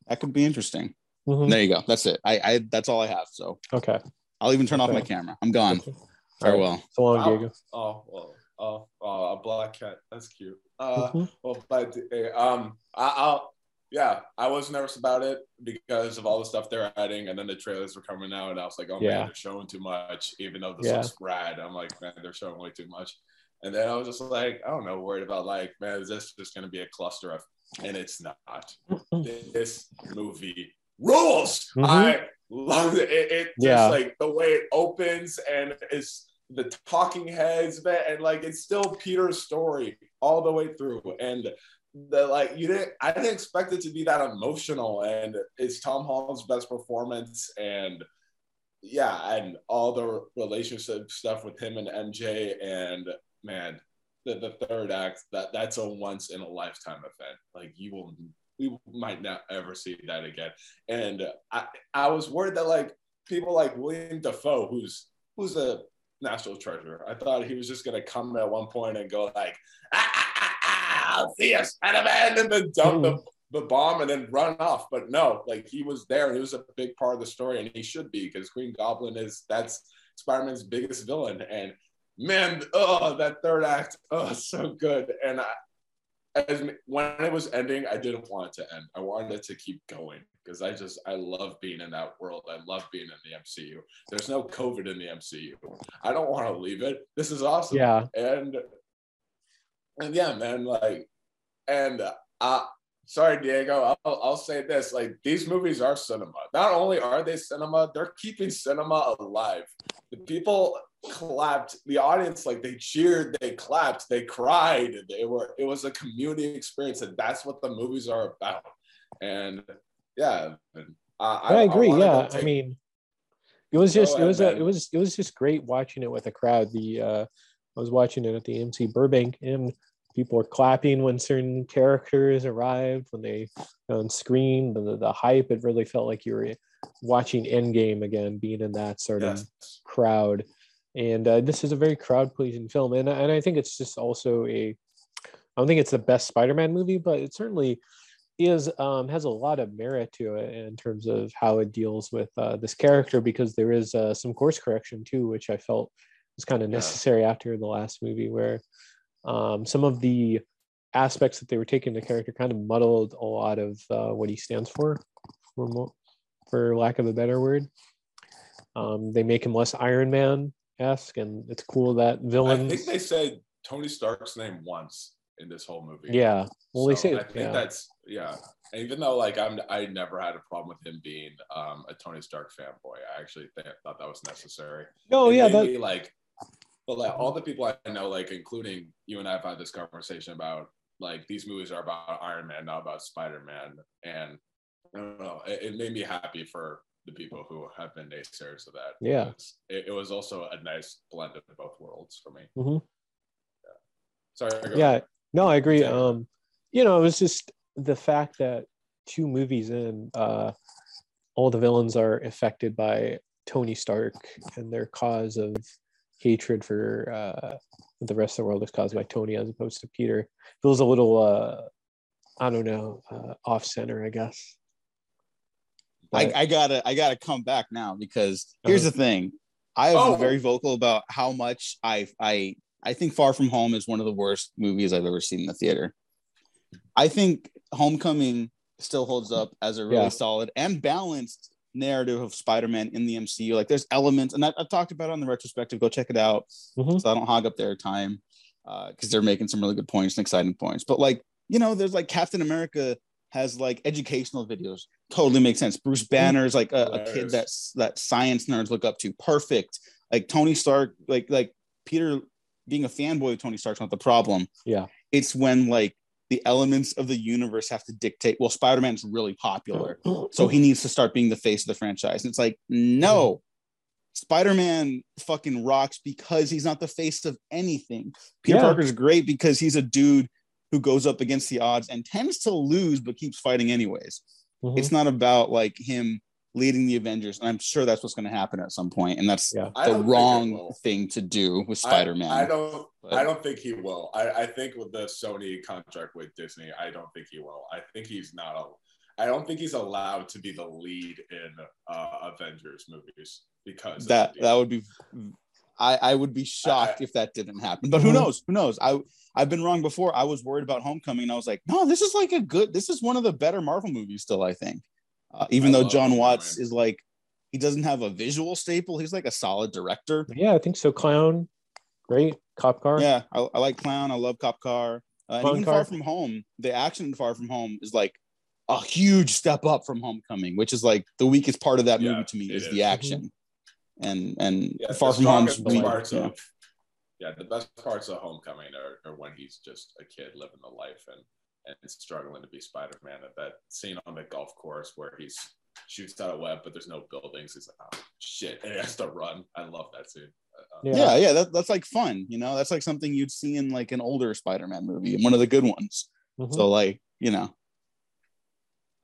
Speaker 2: that could be interesting.
Speaker 3: Mhm.
Speaker 2: There you go. That's it. I, I that's all I have. So
Speaker 3: Okay.
Speaker 2: I'll even turn off my camera. I'm gone.
Speaker 3: Okay.
Speaker 2: Farewell.
Speaker 3: So long, Diego.
Speaker 1: Oh well, oh, oh, a black cat. That's cute. Uh,
Speaker 3: Mhm.
Speaker 1: well, but uh, um, I, I'll yeah, I was nervous about it because of all the stuff they're adding, and then the trailers were coming out, and I was like, oh
Speaker 3: Yeah.
Speaker 1: man, they're showing too much. Even though this
Speaker 3: Yeah.
Speaker 1: looks rad, I'm like, man, they're showing way too much. And then I was just like, I don't know, worried about like, man, is this just gonna be a cluster of? And it's not. this movie rules.
Speaker 3: Mhm.
Speaker 1: I love it. It, it just
Speaker 3: Yeah.
Speaker 1: like the way it opens and it's the talking heads, man, and like it's still Peter's story all the way through. And the like you didn't I didn't expect it to be that emotional and it's Tom Holland's best performance and yeah, and all the relationship stuff with him and MJ and man, the, the third act that that's a once in a lifetime event. Like you will we might not ever see that again. And I I was worried that like people like William Dafoe, who's who's a national treasure, I thought he was just gonna come at one point and go like, ah, ah, see you, Spider-Man, and then dump the, the bomb and then run off. But no, like he was there. He was a big part of the story, and he should be because Green Goblin is that's Spider-Man's biggest villain. And man, oh, that third act, oh, so good. And I, as when it was ending, I didn't want it to end. I wanted it to keep going because I just I love being in that world. I love being in the MCU. There's no COVID in the MCU. I don't want to leave it. This is awesome.
Speaker 3: Yeah.
Speaker 1: And and yeah, man, like, and uh, sorry, Diego, I'll, I'll say this: like, these movies are cinema. Not only are they cinema, they're keeping cinema alive. The people clapped, the audience, like, they cheered, they clapped, they cried. They were. It was a community experience, and that's what the movies are about. And yeah,
Speaker 3: I, I, I agree. I yeah, take, I mean, it was just, it was, a, it was, it was just great watching it with a crowd. The uh, I was watching it at the AMC Burbank, and people were clapping when certain characters arrived when they on screen. The, the hype it really felt like you were watching endgame again being in that sort of crowd. And uh, this is a very crowd pleasing film and, and i think it's just also a i don't think it's the best spider-man movie but it certainly is um, has a lot of merit to it in terms of how it deals with uh, this character because there is uh, some course correction too which i felt was kind of necessary yeah. after the last movie where um, some of the aspects that they were taking the character kind of muddled a lot of uh, what he stands for, for, for lack of a better word. Um, they make him less Iron Man esque, and it's cool that villain.
Speaker 1: I think they said Tony Stark's name once in this whole movie.
Speaker 3: Yeah, well, so they say
Speaker 1: I think yeah. that's yeah. And even though like I'm, I never had a problem with him being um, a Tony Stark fanboy. I actually th- thought that was necessary.
Speaker 3: No, yeah, that
Speaker 1: like but like all the people I know, like including you and I have had this conversation about like these movies are about Iron Man, not about Spider Man, and I don't know. It, it, made me happy for the people who have been naysayers of that.
Speaker 3: Yeah,
Speaker 1: it, it was also a nice blend of both worlds for me.
Speaker 3: Mm-hmm.
Speaker 1: Yeah. Sorry.
Speaker 3: Yeah. No, I agree. Um, you know, it was just the fact that two movies in, uh, all the villains are affected by Tony Stark and their cause of hatred for uh, the rest of the world is caused by Tony as opposed to Peter. Feels a little, uh, I don't know, uh, off center, I guess.
Speaker 2: But, I, I, gotta, I gotta come back now because here's uh-huh. the thing. I have oh. been very vocal about how much I, I, I think Far From Home is one of the worst movies I've ever seen in the theater. I think Homecoming still holds up as a really yeah. solid and balanced narrative of Spider-Man in the MCU. Like there's elements, and I, have talked about it on the retrospective. Go check it out, mm-hmm. so I don't hog up their time because uh, they're making some really good points and exciting points. But like you know, there's like Captain America has like educational videos. Totally makes sense. Bruce mm-hmm. Banner's like a, a kid that's that science nerds look up to. Perfect. Like Tony Stark, like like Peter being a fanboy of Tony Stark's not the problem.
Speaker 3: Yeah.
Speaker 2: It's when like the elements of the universe have to dictate. Well, Spider Man's really popular, so he needs to start being the face of the franchise. And it's like, no, Spider Man fucking rocks because he's not the face of anything. Peter yeah. Parker's great because he's a dude who goes up against the odds and tends to lose, but keeps fighting anyways. Mm-hmm. It's not about like him leading the Avengers, and I'm sure that's what's going to happen at some point, and that's yeah. the wrong thing to do with Spider-Man.
Speaker 1: I, I don't. But, I don't think he will. I, I think with the Sony contract with Disney, I don't think he will. I think he's not a. I don't think he's allowed to be the lead in uh, Avengers movies because
Speaker 2: that that would be. I, I would be shocked I, if that didn't happen, but who knows? Who knows? I I've been wrong before. I was worried about Homecoming, and I was like, no, this is like a good. This is one of the better Marvel movies still. I think. Uh, even I though Jon Watts is like, he doesn't have a visual staple. He's like a solid director.
Speaker 3: Yeah, I think so. Clown, great. Cop Car.
Speaker 2: Yeah, I, I like Clown. I love Cop Car. Uh, and even car. Far From Home, the action in Far From Home is like a huge step up from Homecoming, which is like the weakest part of that movie yeah, to me is, is, the action. Mm-hmm. And and yeah, Far From Home's really,
Speaker 1: parts yeah. of yeah, the best parts of Homecoming are, are when he's just a kid living the life and and struggling to be Spider-Man at that scene on the golf course where he's shoots out a web, but there's no buildings. He's like, oh shit, and he has to run. I love that scene.
Speaker 2: Uh, yeah, yeah, yeah that, that's like fun. You know, that's like something you'd see in like an older Spider-Man movie, one of the good ones. Mm-hmm. So like, you know,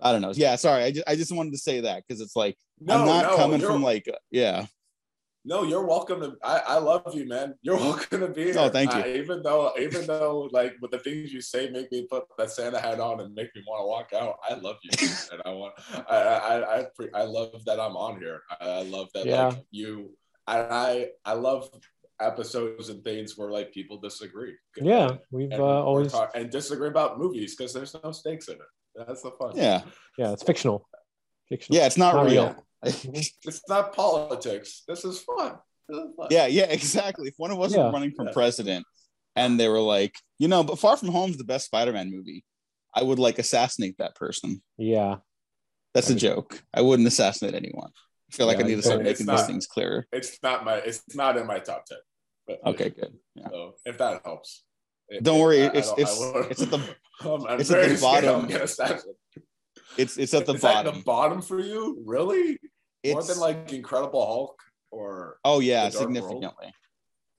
Speaker 2: I don't know. Yeah, sorry, I just I just wanted to say that because it's like no, I'm not no, coming from like yeah.
Speaker 1: No, you're welcome to. I, I love you, man. You're welcome to be here.
Speaker 2: Oh, thank you.
Speaker 1: I, even though, even though, like, with the things you say make me put that Santa hat on and make me want to walk out. I love you, and I want. I, I, I, I love that I'm on here. I, love that, yeah. like, you. And I, I love episodes and things where like people disagree.
Speaker 3: Yeah, we've uh, always
Speaker 1: talk, and disagree about movies because there's no stakes in it. That's the fun.
Speaker 2: Yeah,
Speaker 3: yeah, it's fictional. Fictional.
Speaker 2: Yeah, it's not, not real. real.
Speaker 1: it's not politics. This is fun.
Speaker 2: Yeah, yeah, exactly. If one of us yeah. were running for yeah. president, and they were like, you know, but Far From Home is the best Spider-Man movie. I would like assassinate that person.
Speaker 3: Yeah.
Speaker 2: That's a joke. I wouldn't assassinate anyone. I feel like
Speaker 3: Yeah,
Speaker 2: I need to start
Speaker 1: it's
Speaker 2: making
Speaker 1: not-
Speaker 2: these things clearer.
Speaker 1: It's not my. It's not in my top ten. But
Speaker 2: Okay, good. Yeah.
Speaker 1: So if that helps.
Speaker 2: Don't worry,
Speaker 1: I- I
Speaker 2: it's-
Speaker 1: don't-
Speaker 2: it's-
Speaker 1: I
Speaker 2: it's at the-
Speaker 1: I'm, I'm
Speaker 2: it's at the
Speaker 1: very scared
Speaker 2: bottom.
Speaker 1: I'm gonna assassinate.
Speaker 2: It's it's at the
Speaker 1: Is that
Speaker 2: bottom.
Speaker 1: the bottom for you? Really? More
Speaker 2: It's
Speaker 1: than like Incredible Hulk or
Speaker 2: oh yeah,
Speaker 1: The Dark World?
Speaker 2: significantly.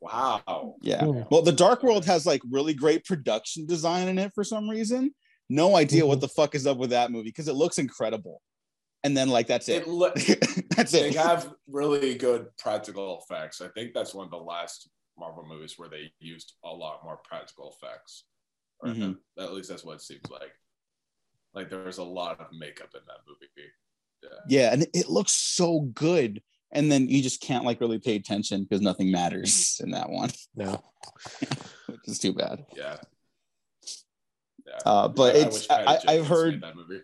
Speaker 1: wow.
Speaker 2: Yeah.
Speaker 3: Hmm.
Speaker 2: Well, the Dark World has like really great production design in it for some reason. No idea what
Speaker 3: Mhm.
Speaker 2: the fuck is up with that movie because it looks incredible. And then like that's it.
Speaker 1: It look
Speaker 2: that's
Speaker 1: they
Speaker 2: it.
Speaker 1: They have really good practical effects. I think that's one of the last Marvel movies where they used a lot more practical effects. Or
Speaker 2: Mhm.
Speaker 1: At least that's what it seems like. Like there's a lot of makeup in that movie.
Speaker 2: Yeah, yeah, and it looks so good. And then you just can't like really pay attention because nothing matters in that one,
Speaker 3: No.
Speaker 2: which is too bad.
Speaker 1: Yeah. Yeah.
Speaker 2: Uh, but
Speaker 1: I- I
Speaker 2: it's
Speaker 1: wish
Speaker 2: I,
Speaker 1: I
Speaker 2: have heard
Speaker 1: that movie.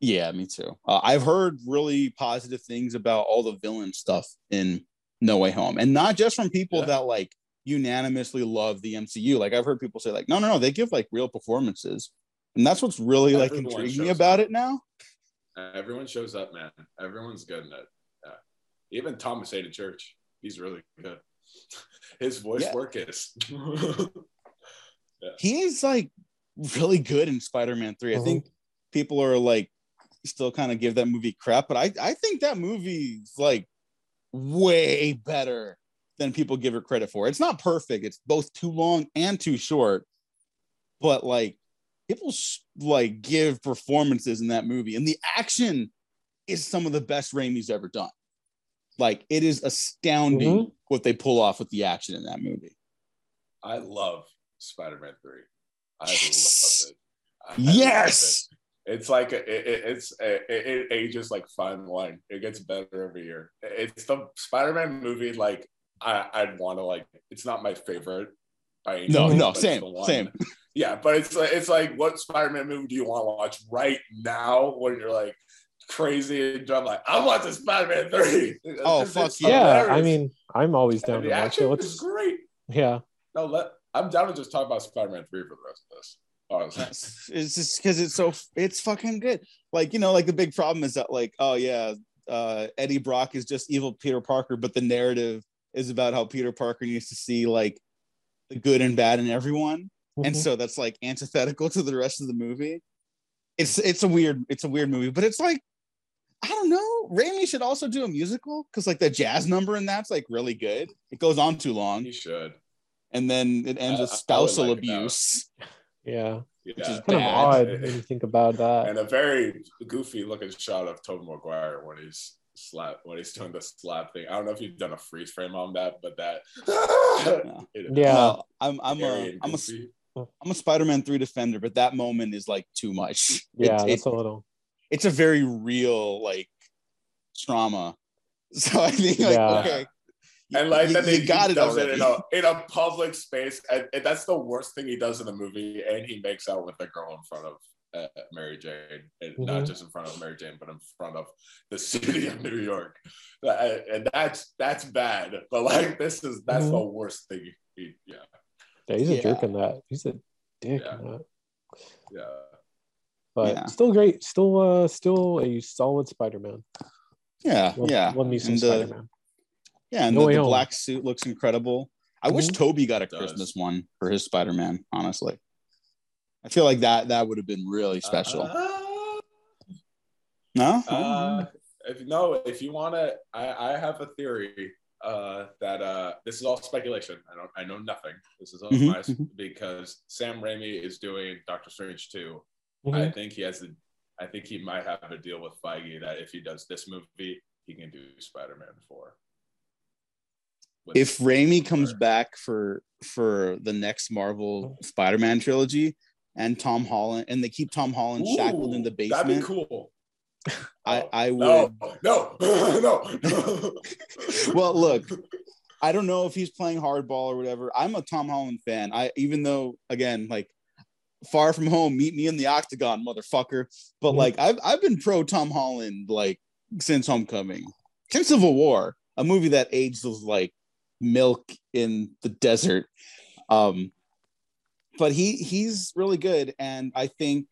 Speaker 2: Yeah, me too. Uh, I've heard really positive things about all the villain stuff in No Way Home, and not just from people
Speaker 1: Yeah.
Speaker 2: that like unanimously love the MCU. Like I've heard people say, like, no, no, no, they give like real performances, and that's what's really like intriguing about
Speaker 1: up.
Speaker 2: it now.
Speaker 1: Everyone shows up, man. Everyone's good in it. Yeah. Even Thomas Haden Church, he's really good. His voice
Speaker 2: Yeah.
Speaker 1: work is.
Speaker 2: He's like really good in Spider-Man 3. I
Speaker 3: Mhm.
Speaker 2: think people are like still kind of give that movie crap, but I I think that movie's like way better than people give it credit for. It's not perfect. It's both too long and too short. But like people like give performances in that movie and the action is some of the best Raimi's ever done. Like it is astounding mm-hmm. what they pull off with the action in that movie.
Speaker 1: I love Spider-Man 3. I
Speaker 2: Yes.
Speaker 1: love it. I- I love
Speaker 2: Yes.
Speaker 1: it. It's like it, it, it's it, it ages like fine wine. It gets better every year. It's the Spider-Man movie. Like I, I'd want to like. It's not my favorite. By any
Speaker 2: No,
Speaker 1: means,
Speaker 2: no, same,
Speaker 1: the one-
Speaker 2: same.
Speaker 1: Yeah, but it's like it's like what Spider-Man movie do you want to watch right now when you're like crazy and I'm like I want the Spider-Man three.
Speaker 2: Oh, fuck
Speaker 1: it's
Speaker 3: Yeah, I mean, I'm always down
Speaker 1: And
Speaker 3: to
Speaker 1: the
Speaker 3: watch it.
Speaker 1: action
Speaker 3: Let's,
Speaker 1: is great.
Speaker 3: yeah.
Speaker 1: No, let I'm down to just talk about Spider-Man three for the rest of this. Honestly.
Speaker 2: It's, it's just because it's so it's fucking good. Like you know, like the big problem is that like oh yeah, uh, Eddie Brock is just evil Peter Parker, but the narrative is about how Peter Parker needs to see like the good and bad in everyone, and
Speaker 3: Mhm.
Speaker 2: so that's like antithetical to the rest of the movie. It's it's a weird it's a weird movie, but it's like I don't know. Raimi should also do a musical because like the jazz number in that's like really good. It goes on too long,
Speaker 1: You should.
Speaker 2: and then it ends
Speaker 1: I-
Speaker 2: with spousal
Speaker 1: like
Speaker 2: abuse.
Speaker 3: yeah.
Speaker 1: Yeah.
Speaker 2: is
Speaker 3: Kind of
Speaker 2: bad.
Speaker 3: odd when you think about that.
Speaker 1: and a very goofy looking shot of Tobey Maguire when he's slap when he's doing the slap thing. I don't know if you've done a freeze frame on that, but that It-
Speaker 3: Yeah.
Speaker 2: Well, I'm I'm
Speaker 1: scary
Speaker 2: a
Speaker 1: and
Speaker 2: I'm a
Speaker 1: goofy.
Speaker 2: I'm a Spider-Man 3 defender, but that moment is like too much.
Speaker 3: Yeah,
Speaker 2: It-
Speaker 3: that's
Speaker 2: it-
Speaker 3: a little.
Speaker 2: it's a very real like trauma. So I think like
Speaker 3: Yeah.
Speaker 2: okay.
Speaker 1: and like
Speaker 2: you,
Speaker 1: that
Speaker 2: you
Speaker 1: he
Speaker 2: got it
Speaker 1: does
Speaker 2: already.
Speaker 1: it in a in a public space, and, and that's the worst thing he does in the movie. And he makes out with a girl in front of uh, Mary Jane, and not
Speaker 3: Mhm.
Speaker 1: just in front of Mary Jane, but in front of the city of New York. And that's that's bad. But like this is that's
Speaker 3: Mhm.
Speaker 1: the worst thing. He, yeah,
Speaker 3: Yeah, he's a
Speaker 2: Yeah.
Speaker 3: jerk in that. He's a dick
Speaker 1: Yeah.
Speaker 3: in that.
Speaker 1: yeah.
Speaker 3: But
Speaker 2: Yeah.
Speaker 3: still great. Still uh still a solid Spider-Man.
Speaker 2: Yeah,
Speaker 3: Love,
Speaker 2: yeah.
Speaker 3: Love me some
Speaker 2: And, uh,
Speaker 3: Spider-Man.
Speaker 2: Yeah, and
Speaker 3: No
Speaker 2: the, the black suit looks incredible. I wish
Speaker 3: Mhm.
Speaker 2: Tobey got a
Speaker 1: Does.
Speaker 2: Christmas one for his Spider-Man, honestly. I feel like that that would have been really special.
Speaker 1: Uh,
Speaker 2: no?
Speaker 1: Uh, if no, if you want to, I, I have a theory uh, that uh, this is all speculation. I don't, I know nothing. This is all
Speaker 2: Mhm,
Speaker 1: my
Speaker 2: mhm.
Speaker 1: because Sam Raimi is doing Doctor Strange too.
Speaker 3: Mhm.
Speaker 1: I think he has a, I think he might have a deal with Feige that if he does this movie, he can do Spider-Man four. With-
Speaker 2: if Raimi comes back for for the next Marvel Spider-Man trilogy and Tom Holland and they keep Tom Holland shackled in the
Speaker 1: Ooh, That'd be cool.
Speaker 2: I I would
Speaker 1: No, no, no.
Speaker 2: Well, look, I don't know if he's playing hardball or whatever. I'm a Tom Holland fan. I even though again, like far from home, meet me in the octagon, motherfucker. But
Speaker 3: Mhm.
Speaker 2: like I've I've been pro Tom Holland like since Homecoming, since Civil War, a movie that aged was like milk in the desert. Um, but he he's really good, and I think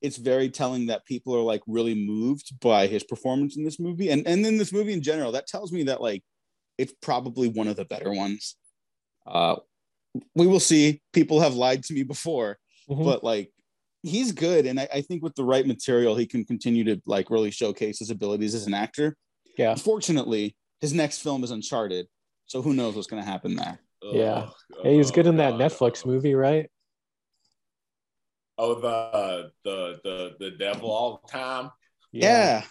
Speaker 2: it's very telling that people are like really moved by his performance in this movie, and and in this movie in general. That tells me that like it's probably one of the better ones. Uh, we will see. People have lied to me before, mm-hmm. but like he's good, and I, I think with the right material, he can continue to like really showcase his abilities as an actor.
Speaker 3: Yeah.
Speaker 2: Unfortunately, his next film is Uncharted, so who knows what's going to happen there.
Speaker 3: Yeah. Oh, yeah, he's good in that Netflix movie, right?
Speaker 1: Oh, the the the the devil all the time.
Speaker 2: Yeah. yeah.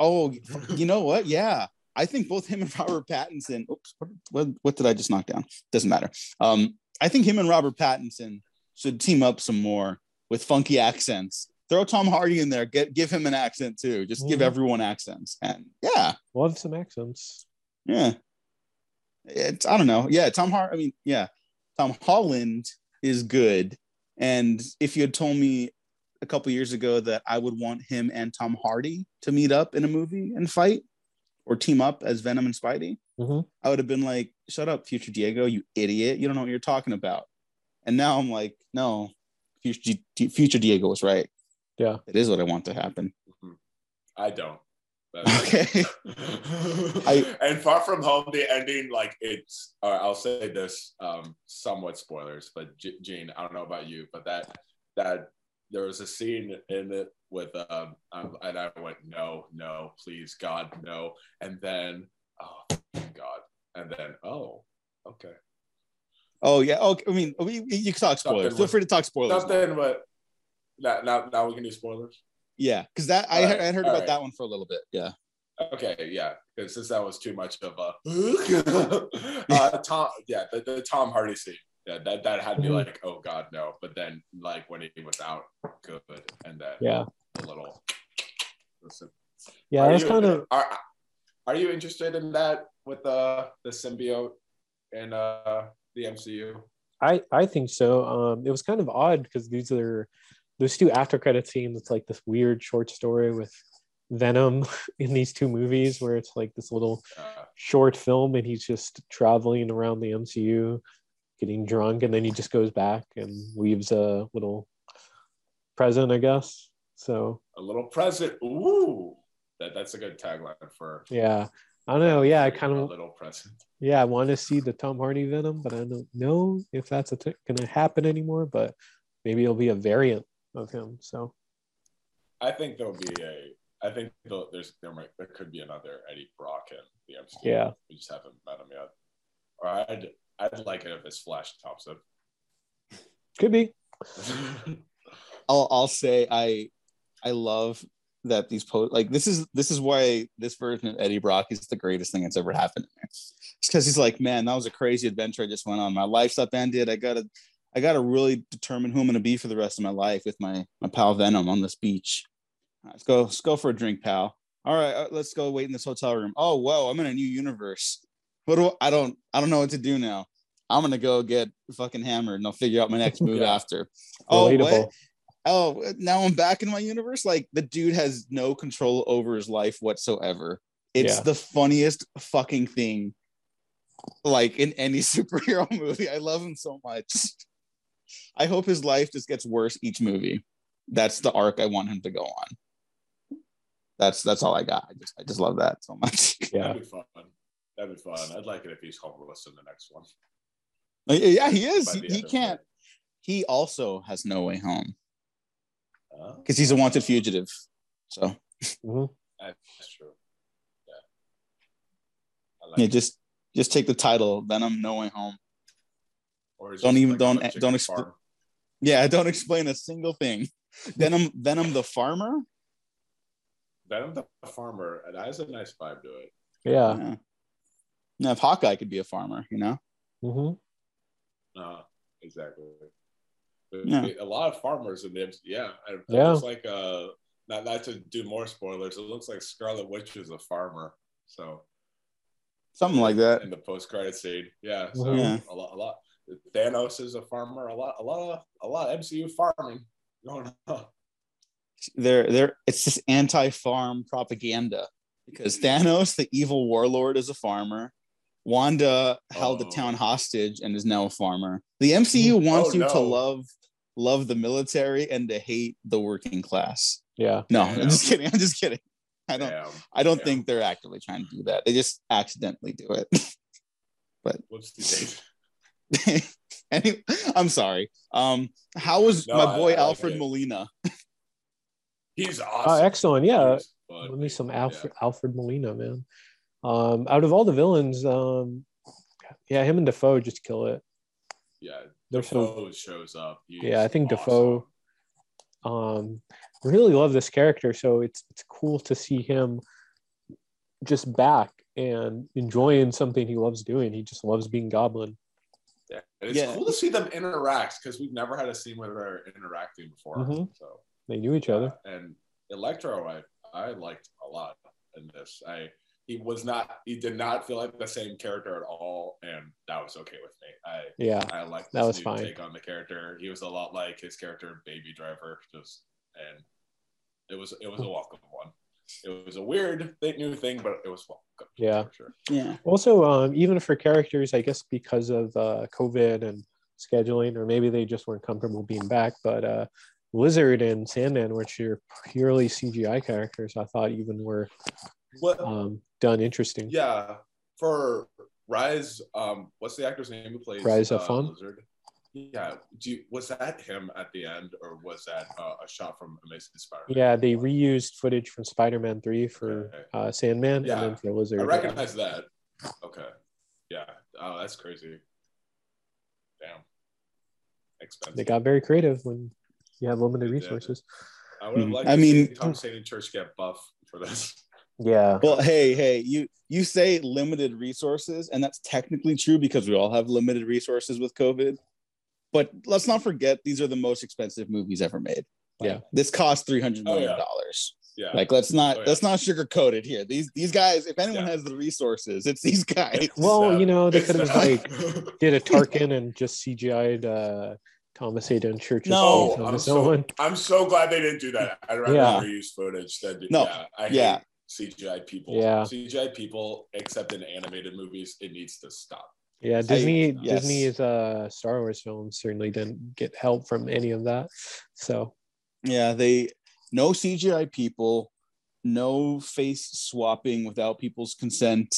Speaker 2: Oh, you know what? Yeah. I think both him and Robert Pattinson. Oops, what, what, what did I just knock down? Doesn't matter. Um, I think him and Robert Pattinson should team up some more with funky accents. Throw Tom Hardy in there. Get give him an accent too. Just mm. give everyone accents. And yeah,
Speaker 3: love some accents.
Speaker 2: Yeah, it's I don't know. Yeah, Tom Hart. I mean, yeah, Tom Holland is good. And if you had told me a couple years ago that I would want him and Tom Hardy to meet up in a movie and fight, or team up as Venom and Spidey, mm-hmm. I would have been like, "Shut up, future Diego, you idiot! You don't know what you're talking about." And now I'm like, "No, future, future Diego was right.
Speaker 3: Yeah,
Speaker 2: it is what I want to happen."
Speaker 1: Mm-hmm. I don't.
Speaker 2: Okay.
Speaker 1: I, and Far From Home, the ending, like it's. Uh, I'll say this, um, somewhat spoilers, but G- Gene, I don't know about you, but that that there was a scene in it with um, um, and I went no, no, please God, no, and then oh God, and then oh okay.
Speaker 2: Oh yeah. Okay. I mean, we, you can talk spoilers. Feel free to talk spoilers.
Speaker 1: Something, but now, now, now we can do spoilers.
Speaker 2: Yeah, because that I, right. I heard about right. that one for a little bit. Yeah.
Speaker 1: Okay, yeah, because since that was too much of a uh, Tom, yeah, the, the Tom Hardy scene, yeah, that that had me mm-hmm. like, oh god, no. But then, like when he was out, good, and then
Speaker 3: yeah,
Speaker 1: a little. Listen,
Speaker 3: yeah, that's kind of.
Speaker 1: Are, are you interested in that with the the symbiote and uh the MCU?
Speaker 3: I I think so. Um, it was kind of odd because these are those two after credit scenes it's like this weird short story with venom in these two movies where it's like this little uh, short film and he's just traveling around the mcu getting drunk and then he just goes back and leaves a little present i guess. So
Speaker 1: a little present. Ooh that, that's a good tagline for
Speaker 3: yeah. I don't know. Yeah i kind of a
Speaker 1: little present.
Speaker 3: Yeah i want to see the tom hardy venom but i don't know if that's t- gonna happen anymore but maybe it'll be a variant of him. So
Speaker 1: I think there'll be a. I think there's there might there could be another Eddie Brock in the MCU.
Speaker 3: Yeah,
Speaker 1: we just haven't met him yet. Or I'd I'd like it if it's Flash Thompson.
Speaker 3: Could be.
Speaker 2: I'll I'll say I I love that these post like this is this is why this version of Eddie Brock is the greatest thing that's ever happened to me. It's because he's like, man, that was a crazy adventure I just went on. My life's upended. I gotta I got to really determine who I'm going to be for the rest of my life with my my pal Venom on this beach. Right, let's go. Let's go for a drink, pal. All right, uh, let's go wait in this hotel room. Oh, whoa, I'm in a new universe. What do I don't I don't know what to do now. I'm gonna go get fucking hammered and I'll figure out my next move yeah. after. Oh, what? Oh, now I'm back in my universe. Like the dude has no control over his life whatsoever. It's yeah. the funniest fucking thing, like in any superhero movie. I love him so much. I hope his life just gets worse each movie. That's the arc I want him to go on. That's that's all I got. I just I just love that so much.
Speaker 1: Yeah, that'd be fun. That'd be fun. I'd like it if he's homeless in the next one.
Speaker 2: Uh, yeah, he is. He, he can't. He also has no way home because uh, he's a wanted fugitive. So
Speaker 3: mm-hmm.
Speaker 1: that's true.
Speaker 2: Yeah. Like yeah, just just take the title Venom No Way Home. Or don't even like don't don't explain. Yeah, don't explain a single thing. Venom, Venom the farmer.
Speaker 1: Venom the farmer. That has a nice vibe to it.
Speaker 3: Yeah. yeah.
Speaker 2: Now, if Hawkeye could be a farmer, you know.
Speaker 3: Mm-hmm.
Speaker 1: Uh, exactly. Yeah. A lot of farmers in the yeah. It
Speaker 3: yeah.
Speaker 1: looks like uh, not not to do more spoilers. It looks like Scarlet Witch is a farmer. So
Speaker 2: something like that
Speaker 1: in the post credit scene. Yeah. So yeah. a lot, a lot. Thanos is a farmer. A lot, a lot of, a lot of MCU farming going on.
Speaker 2: They're, they're, it's just anti-farm propaganda because Thanos, the evil warlord, is a farmer. Wanda held
Speaker 1: Oh.
Speaker 2: a town hostage and is now a farmer. The MCU oh, wants
Speaker 1: Oh,
Speaker 2: you to love love the military and to hate the working class.
Speaker 3: Yeah.
Speaker 2: No,
Speaker 1: Damn.
Speaker 2: I'm just kidding. I'm just kidding. I don't
Speaker 1: Damn.
Speaker 2: I don't
Speaker 1: Damn.
Speaker 2: think they're actively trying to do that. They just accidentally do it.
Speaker 1: But what's the date?
Speaker 2: Any- I'm sorry. Um, how was
Speaker 1: No,
Speaker 2: my boy
Speaker 1: I like
Speaker 2: Alfred
Speaker 1: it.
Speaker 2: Molina?
Speaker 1: He's
Speaker 3: Oh,
Speaker 1: awesome.
Speaker 3: excellent. Yeah. Let me some
Speaker 1: Yeah.
Speaker 3: Alfred Alfred Molina, man. Um, out of all the villains, um, yeah, him and Dafoe just kill it.
Speaker 1: Yeah,
Speaker 3: They're so
Speaker 1: Dafoe shows up. He's
Speaker 3: Yeah, I think
Speaker 1: awesome.
Speaker 3: Dafoe- um really love this character so it's it's cool to see him just back and enjoying something he loves doing he just loves being goblin
Speaker 1: Yeah, and it's
Speaker 2: Yeah.
Speaker 1: cool to see them interact because we've never had a scene where they're interacting before.
Speaker 3: Mhm.
Speaker 1: So
Speaker 3: they knew each other
Speaker 1: and Electro, I I liked a lot in this. I he was not he did not feel like the same character at all, and that was okay with me. I
Speaker 3: yeah
Speaker 1: I liked
Speaker 3: That was fine.
Speaker 1: take on the character. He was a lot like his character Baby Driver, just and it was it was a welcome one. It was a weird th- new thing, but it was welcome.
Speaker 3: Yeah.
Speaker 1: sure.
Speaker 2: Yeah.
Speaker 3: also um even for characters i guess because of uh covid and scheduling or maybe they just weren't comfortable being back but uh lizard and sandman which are purely cgi characters i thought even were
Speaker 1: What
Speaker 3: um done interesting
Speaker 1: Yeah, for Rise, um, what's the actor's name who plays
Speaker 3: Rise
Speaker 1: uh,
Speaker 3: Afon?
Speaker 1: Lizard? Yeah, do you, was that him at the end, or was that uh, a shot from Amazing Spider-Man?
Speaker 3: yeah they reused footage from spider-man 3 for
Speaker 1: Okay.
Speaker 3: uh sandman
Speaker 1: Yeah.
Speaker 3: and then for lizard
Speaker 1: I recognize that. Okay, yeah. Oh, that's crazy. Damn, expensive.
Speaker 3: they got very creative when you have limited
Speaker 1: They did.
Speaker 3: resources.
Speaker 1: I would have
Speaker 2: Mhm.
Speaker 1: liked
Speaker 2: I
Speaker 1: to
Speaker 2: mean-
Speaker 1: see Tom Haden Church get buff for this.
Speaker 3: Yeah.
Speaker 2: Well, hey, hey, you you say limited resources, and that's technically true because we all have limited resources with COVID. But let's not forget these are the most expensive movies ever made. Like,
Speaker 3: Yeah.
Speaker 2: This cost three hundred
Speaker 1: Oh,
Speaker 2: million
Speaker 1: yeah.
Speaker 2: dollars.
Speaker 1: Yeah,
Speaker 2: Like let's not
Speaker 1: Oh, yeah.
Speaker 2: let's not sugarcoat it here. These these guys, if anyone
Speaker 1: Yeah.
Speaker 2: has the resources, it's these guys.
Speaker 1: It's
Speaker 3: Well,
Speaker 1: sad.
Speaker 3: you know, they could have like did a Tarkin and just CGI'd uh, Thomas Haden Church's
Speaker 2: No,
Speaker 3: face
Speaker 1: Oh,
Speaker 3: on
Speaker 1: I'm
Speaker 3: his
Speaker 1: so,
Speaker 3: own.
Speaker 1: I'm so glad they didn't do that. I'd rather
Speaker 3: Yeah.
Speaker 1: reuse footage than do
Speaker 2: No,
Speaker 1: yeah. I
Speaker 2: yeah.
Speaker 1: hate CGI people.
Speaker 3: Yeah.
Speaker 1: CGI people, except in animated movies, it needs to stop.
Speaker 3: Yeah, Disney
Speaker 2: yes.
Speaker 3: Disney's uh, Star Wars films certainly didn't get help from any of that. So
Speaker 2: Yeah, they no CGI people, no face swapping without people's consent.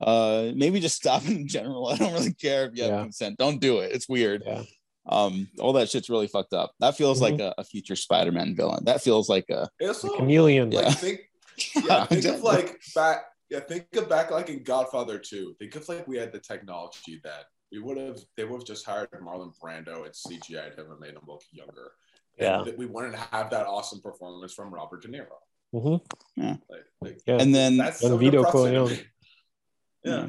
Speaker 2: Uh maybe just stop in general. I don't really care if you have
Speaker 3: Yeah.
Speaker 2: consent. Don't do it. It's weird.
Speaker 3: yeah,
Speaker 2: Um all that shit's really fucked up. That feels like a, a future Spider-Man villain. That feels like a
Speaker 1: It's
Speaker 3: the
Speaker 1: also,
Speaker 3: chameleon.
Speaker 2: Yeah.
Speaker 1: like think yeah, think of like back yeah, think of back like in Godfather 2. Think of like we had the technology that we would have they would have just hired Marlon Brando and CGI'd him and made him look younger.
Speaker 3: Yeah.
Speaker 1: And we wanted to have that awesome performance from Robert De Niro.
Speaker 3: Mm-hmm.
Speaker 1: Like, like
Speaker 3: Yeah.
Speaker 2: and then
Speaker 1: that's
Speaker 3: And
Speaker 1: so
Speaker 3: Vito
Speaker 1: depressing to
Speaker 3: Corleone.
Speaker 1: Yeah.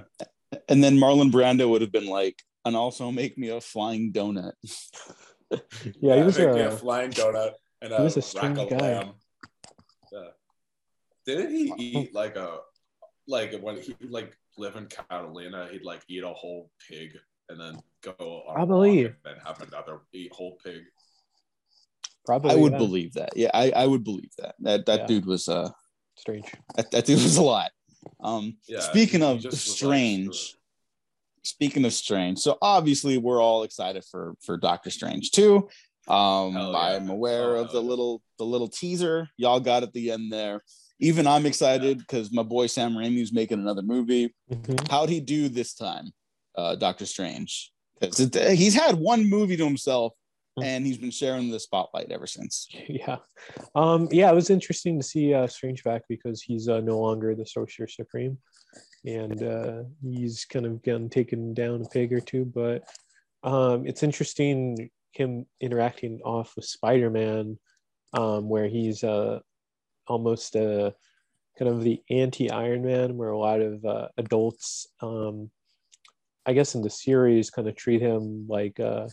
Speaker 2: and then Marlon Brando would have been like, and also make me a flying donut.
Speaker 3: yeah, he was
Speaker 1: make me a
Speaker 3: a
Speaker 1: flying donut and a,
Speaker 3: he was a
Speaker 1: rack
Speaker 3: strange
Speaker 1: of
Speaker 3: guy.
Speaker 1: lamb. Yeah. Didn't he eat like a like when he like live in Catalina, he'd like eat a whole pig and then go on a walk and then have another eat whole pig.
Speaker 3: probably.
Speaker 2: I would
Speaker 3: yeah.
Speaker 2: believe that. Yeah, I, I would believe that. That that
Speaker 3: Yeah.
Speaker 2: dude was uh
Speaker 3: strange.
Speaker 2: that, that dude was a lot. Um
Speaker 1: Yeah.
Speaker 2: speaking of
Speaker 1: just was like,
Speaker 2: strange, speaking of strange, so obviously we're all excited for for Doctor Strange too. Um,
Speaker 1: yeah.
Speaker 2: I'm aware
Speaker 1: Oh,
Speaker 2: of the little the little teaser y'all got at the end there. Even I'm excited because my boy Sam Raimi's making another movie.
Speaker 3: Mhm.
Speaker 2: How'd he do this time, uh, Doctor Strange? Because he's had one movie to himself,
Speaker 3: Hmm.
Speaker 2: and he's been sharing the spotlight ever since.
Speaker 3: Yeah, um, yeah, it was interesting to see uh, Strange back because he's uh, no longer the Sorcerer Supreme, and uh, he's kind of gotten taken down a peg or two. But um, it's interesting him interacting off with Spider-Man, um, where he's uh, almost a kind of the anti-Iron Man, where a lot of uh, adults, um, I guess, in the series, kind of treat him like. Uh,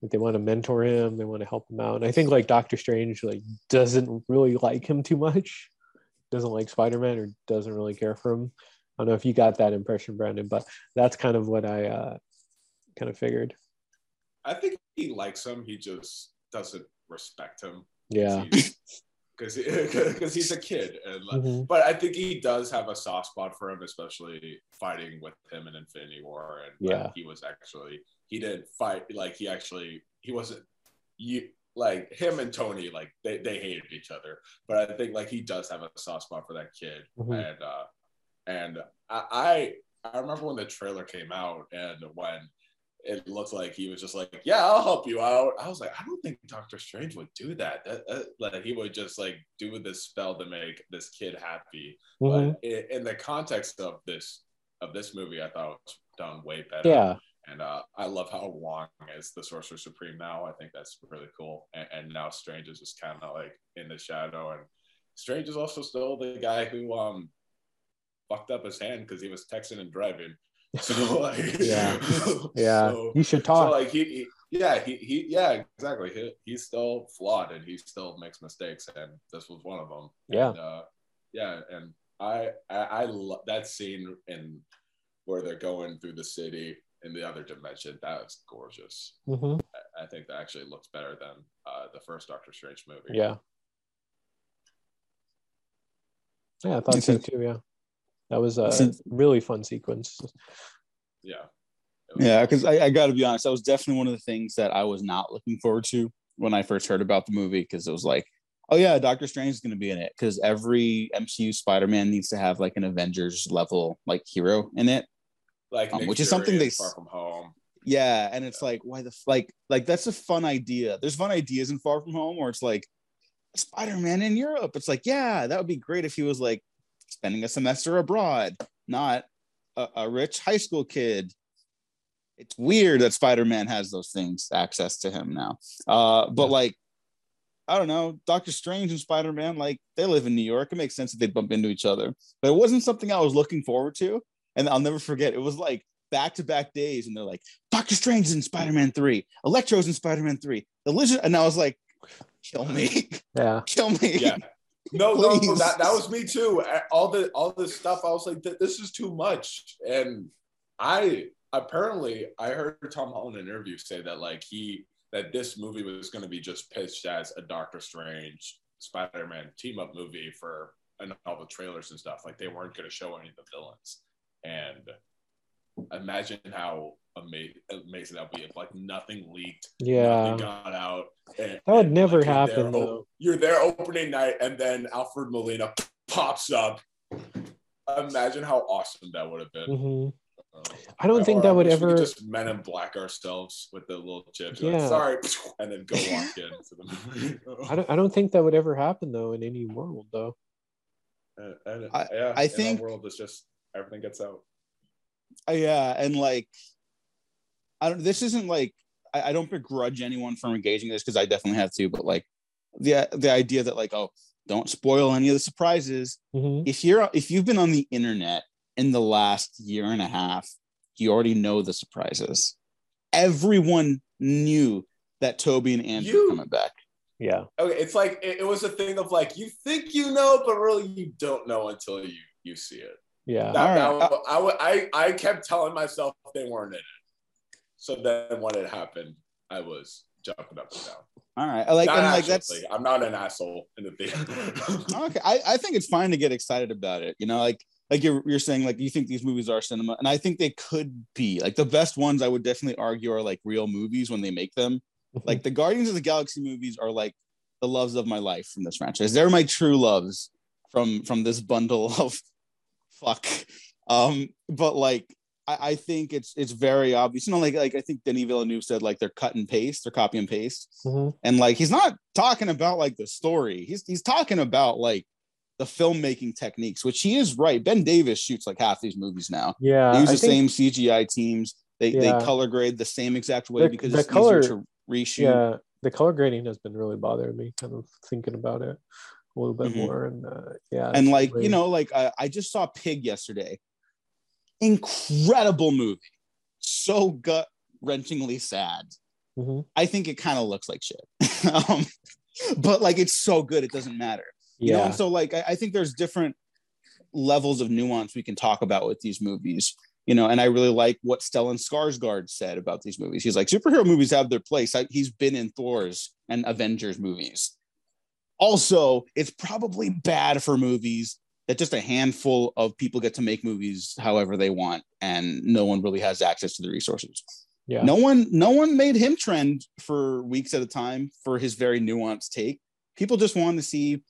Speaker 3: like they want to mentor him they want to help him out and i think like doctor strange like doesn't really like him too much doesn't like spider-man or doesn't really care for him i don't know if you got that impression brandon but that's kind of what i uh kind of figured
Speaker 1: I think he likes him. He just doesn't respect him.
Speaker 3: yeah
Speaker 1: He's- because because he's a kid, and mm-hmm. but I think he does have a soft spot for him, especially fighting with him in Infinity War, and
Speaker 3: yeah,
Speaker 1: he was actually he didn't fight like he actually he wasn't you like him and Tony like they, they hated each other, but I think like he does have a soft spot for that kid, mm-hmm. and uh and I I remember when the trailer came out and when it looked like he was just like, "Yeah, I'll help you out." I was like, I don't think Doctor Strange would do that. That, that like he would just like do this spell to make this kid happy. Mm-hmm. But in, in, the context of this of this movie, I thought it was done way better.
Speaker 3: Yeah.
Speaker 1: And uh, I love how Wong is the Sorcerer Supreme now. I think that's really cool. And, and now Strange is just kind of like in the shadow. And Strange is also still the guy who um fucked up his hand because he was texting and driving. So like,
Speaker 3: yeah, yeah, so, you should talk.
Speaker 1: So like he, he, yeah, he, he, yeah, exactly. He, he's still flawed and he still makes mistakes, and this was one of them.
Speaker 3: Yeah,
Speaker 1: and, uh, yeah, and I, I, I love that scene in where they're going through the city in the other dimension. That was gorgeous.
Speaker 3: Mm-hmm.
Speaker 1: I, I, think that actually looks better than uh, the first Doctor Strange movie.
Speaker 3: Yeah. Yeah, I thought so too. Yeah. That was a Since, really fun sequence.
Speaker 1: Yeah.
Speaker 2: Yeah, because I, I got to be honest, that was definitely one of the things that I was not looking forward to when I first heard about the movie because it was like, oh yeah, Doctor Strange is going to be in it because every MCU Spider-Man needs to have like an Avengers level like hero in it,
Speaker 1: like um, which is something they far from home.
Speaker 2: Yeah, and it's yeah. like why the like like that's a fun idea. There's fun ideas in Far From Home where it's like Spider-Man in Europe. It's like yeah, that would be great if he was like spending a semester abroad, not a, a rich high school kid. It's weird that Spider Man has those things access to him now. Uh, but like, I don't know, Doctor Strange and Spider Man, like they live in New York. It makes sense that they bump into each other. But it wasn't something I was looking forward to. And I'll never forget, it was like back to back days, and they're like, Doctor Strange is in Spider Man 3, Electro's in Spider Man 3, the lizard. And I was like, kill me.
Speaker 3: Yeah.
Speaker 2: kill me.
Speaker 1: Yeah. No, Please. no, that, that was me too. All the all this stuff, I was like, this is too much. And I apparently I heard Tom Holland in an interview say that like he that this movie was going to be just pitched as a Doctor Strange Spider-Man team up movie for and all the trailers and stuff. Like they weren't going to show any of the villains. And imagine how amazing, amazing that would be if like nothing leaked,
Speaker 3: yeah,
Speaker 1: nothing got out.
Speaker 3: And, that would and, never like, happen.
Speaker 1: You're there, you're there opening night, and then Alfred Molina pops up. Imagine how awesome that would have been.
Speaker 3: Mm-hmm. Uh, I don't think that would ever
Speaker 1: just Men in Black ourselves with the little chips. Yeah. Like, Sorry, and then go walk in.
Speaker 3: I don't. I don't think that would ever happen though in any world though.
Speaker 1: And, and I, yeah, I think the world is just everything gets out.
Speaker 2: Uh, yeah, and like, I don't. This isn't like I, I don't begrudge anyone from engaging this because I definitely have to. But like, the the idea that like, oh, don't spoil any of the surprises.
Speaker 3: Mm-hmm.
Speaker 2: If you're if you've been on the internet in the last year and a half, you already know the surprises. Everyone knew that Tobey and Andrew you, coming back.
Speaker 3: Yeah.
Speaker 1: Okay, it's like it, it was a thing of like you think you know, but really you don't know until you you see it.
Speaker 3: Yeah.
Speaker 1: That, right. that, I, I, I kept telling myself they weren't in it. So then when it happened, I was jumping up and down.
Speaker 2: All right. I like, and like that's
Speaker 1: I'm not an asshole in the theater.
Speaker 2: okay. I, I think it's fine to get excited about it. You know, like like you're you're saying, like you think these movies are cinema, and I think they could be. Like the best ones I would definitely argue are like real movies when they make them. like the Guardians of the Galaxy movies are like the loves of my life from this franchise. They're my true loves from from this bundle of fuck. Um, but like I, I, think it's it's very obvious. You know, like like I think Denis Villeneuve said, like they're cut and paste, they're copy and paste.
Speaker 3: Mm-hmm.
Speaker 2: And like he's not talking about like the story. He's he's talking about like the filmmaking techniques, which he is right. Ben Davis shoots like half these movies now.
Speaker 3: Yeah.
Speaker 2: They use I the think, same CGI teams. They yeah. they color grade the same exact way the, because the it's color, easier to reshoot.
Speaker 3: Yeah, the color grading has been really bothering me, kind of thinking about it a little bit mm-hmm. more. And uh, yeah,
Speaker 2: and like really... you know, like I, I just saw Pig yesterday. Incredible movie, so gut wrenchingly sad.
Speaker 3: Mm-hmm.
Speaker 2: I think it kind of looks like shit, um, but like it's so good it doesn't matter. You yeah. know, and so like I, I think there's different levels of nuance we can talk about with these movies you know, and I really like what Stellan Skarsgård said about these movies. He's like, superhero movies have their place. I, he's been in Thor's and Avengers movies, Also, it's probably bad for movies that just a handful of people get to make movies however they want, and no one really has access to the resources.
Speaker 3: Yeah.
Speaker 2: No one, no one made him trend for weeks at a time for his very nuanced take. People just wanted to see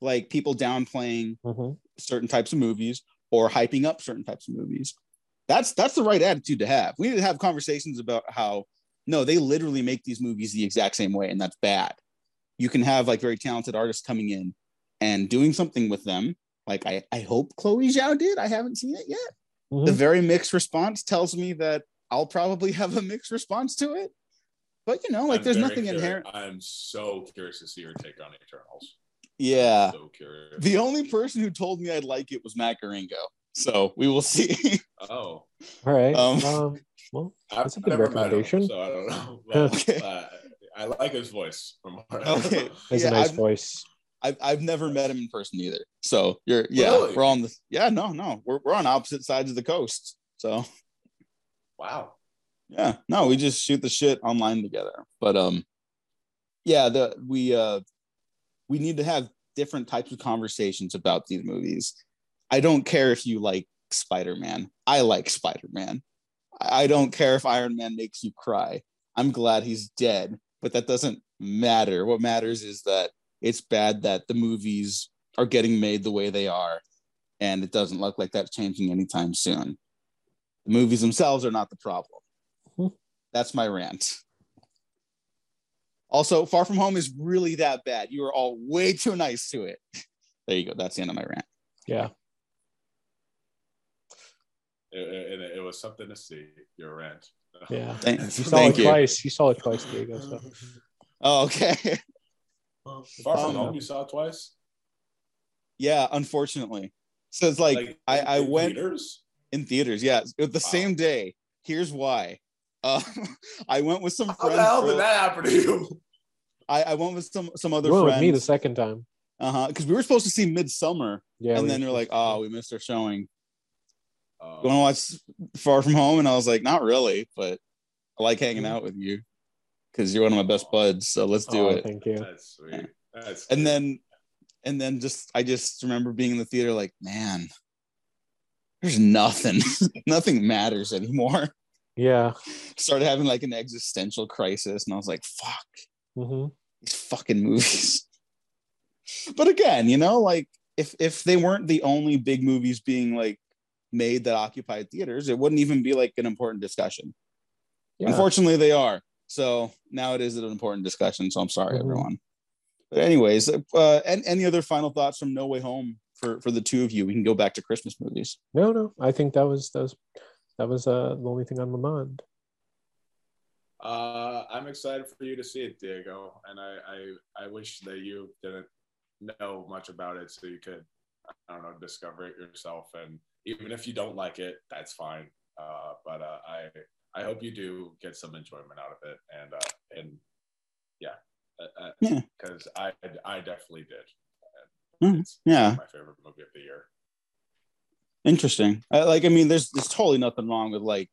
Speaker 2: like people downplaying
Speaker 3: Mhm.
Speaker 2: certain types of movies or hyping up certain types of movies. That's that's the right attitude to have. We need to have conversations about how no, they literally make these movies the exact same way, and that's bad. You can have like very talented artists coming in and doing something with them. Like I, I hope Chloe Zhao did. I haven't seen it yet.
Speaker 3: Mhm.
Speaker 2: The very mixed response tells me that I'll probably have a mixed response to it. But you know, like
Speaker 1: I'm
Speaker 2: there's nothing
Speaker 1: curious-
Speaker 2: inherent.
Speaker 1: I'm so curious to see your take on Eternals.
Speaker 2: Yeah.
Speaker 1: So curious.
Speaker 2: The only person who told me I'd like it was Macaringo. So we will see.
Speaker 1: oh,
Speaker 3: All right.
Speaker 2: Um,
Speaker 3: Um, well,
Speaker 1: I've
Speaker 3: That's a good
Speaker 1: never met him,
Speaker 3: recommendation.
Speaker 1: so I don't know. But,
Speaker 2: Okay.
Speaker 1: uh, I like his voice. From
Speaker 2: Okay.
Speaker 3: has
Speaker 2: Yeah,
Speaker 3: a nice
Speaker 2: I've-
Speaker 3: voice.
Speaker 2: I've, I've never met him in person either. So you're yeah,
Speaker 1: Really?
Speaker 2: we're on the yeah, no, no. We're we're on opposite sides of the coast. So
Speaker 1: wow.
Speaker 2: yeah, no, we just shoot the shit online together. But um yeah, the we uh we need to have different types of conversations about these movies. I don't care if you like Spider-Man. I like Spider-Man. I I don't care if Iron Man makes you cry. I'm glad he's dead, but that doesn't matter. What matters is that it's bad that the movies are getting made the way they are, and it doesn't look like that's changing anytime soon. The movies themselves are not the problem.
Speaker 3: Mhm.
Speaker 2: That's my rant. Also, Far From Home is really that bad. You are all way too nice to it. There you go. That's the end of my rant.
Speaker 3: Yeah.
Speaker 1: It, it, it was something to see. Your rant.
Speaker 3: Yeah.
Speaker 2: Thank,
Speaker 3: You saw
Speaker 2: thank
Speaker 3: it
Speaker 2: you.
Speaker 3: twice. You saw it twice, Diego. So.
Speaker 2: Oh, okay.
Speaker 1: Far from home, you saw it twice.
Speaker 2: yeah, unfortunately. So it's like, I, I
Speaker 1: in
Speaker 2: went
Speaker 1: Theaters?
Speaker 2: in theaters. Yeah, the
Speaker 1: Wow.
Speaker 2: same day. Here's why. Uh, I went with some
Speaker 1: How
Speaker 2: friends.
Speaker 1: the hell did that happen to you?
Speaker 2: I, I went with some some other
Speaker 3: You went with me the second time.
Speaker 2: Uh huh. Because we were supposed to see Midsummer,
Speaker 3: Yeah.
Speaker 2: and
Speaker 3: we-
Speaker 2: then they're like, "Oh, we missed our showing.
Speaker 1: Uh,
Speaker 2: You want to watch Far From Home?" And I was like, "Not really, but I like hanging out with you because you're one of my best buds. So let's do
Speaker 3: Oh,
Speaker 2: it."
Speaker 3: Thank you.
Speaker 1: That's sweet. That's
Speaker 2: And
Speaker 1: cute.
Speaker 2: then, and then just I just remember being in the theater like, man, there's nothing, nothing matters anymore.
Speaker 3: Yeah.
Speaker 2: Started having like an existential crisis, and I was like, "Fuck."
Speaker 3: hmm
Speaker 2: these fucking movies. but again, you know, like if if they weren't the only big movies being like made that occupied theaters, it wouldn't even be like an important discussion.
Speaker 3: Yeah.
Speaker 2: Unfortunately, they are. So now it is an important discussion. So I'm sorry,
Speaker 3: Mhm.
Speaker 2: everyone. But anyways, uh, and any other final thoughts from No Way Home for for the two of you? We can go back to Christmas movies.
Speaker 3: No, no. I think that was that was that was uh, the only thing on my mind.
Speaker 1: Uh, I'm excited for you to see it, Diego, and I, I I wish that you didn't know much about it, so you could I don't know discover it yourself. And even if you don't like it, that's fine. Uh, but uh, I I hope you do get some enjoyment out of it, and uh, and yeah, uh,
Speaker 2: Yeah.
Speaker 1: because I I definitely did.
Speaker 2: Mhm.
Speaker 1: It's
Speaker 2: Yeah.
Speaker 1: my favorite movie of the year.
Speaker 2: Interesting. Uh, like, I mean, there's there's totally nothing wrong with like,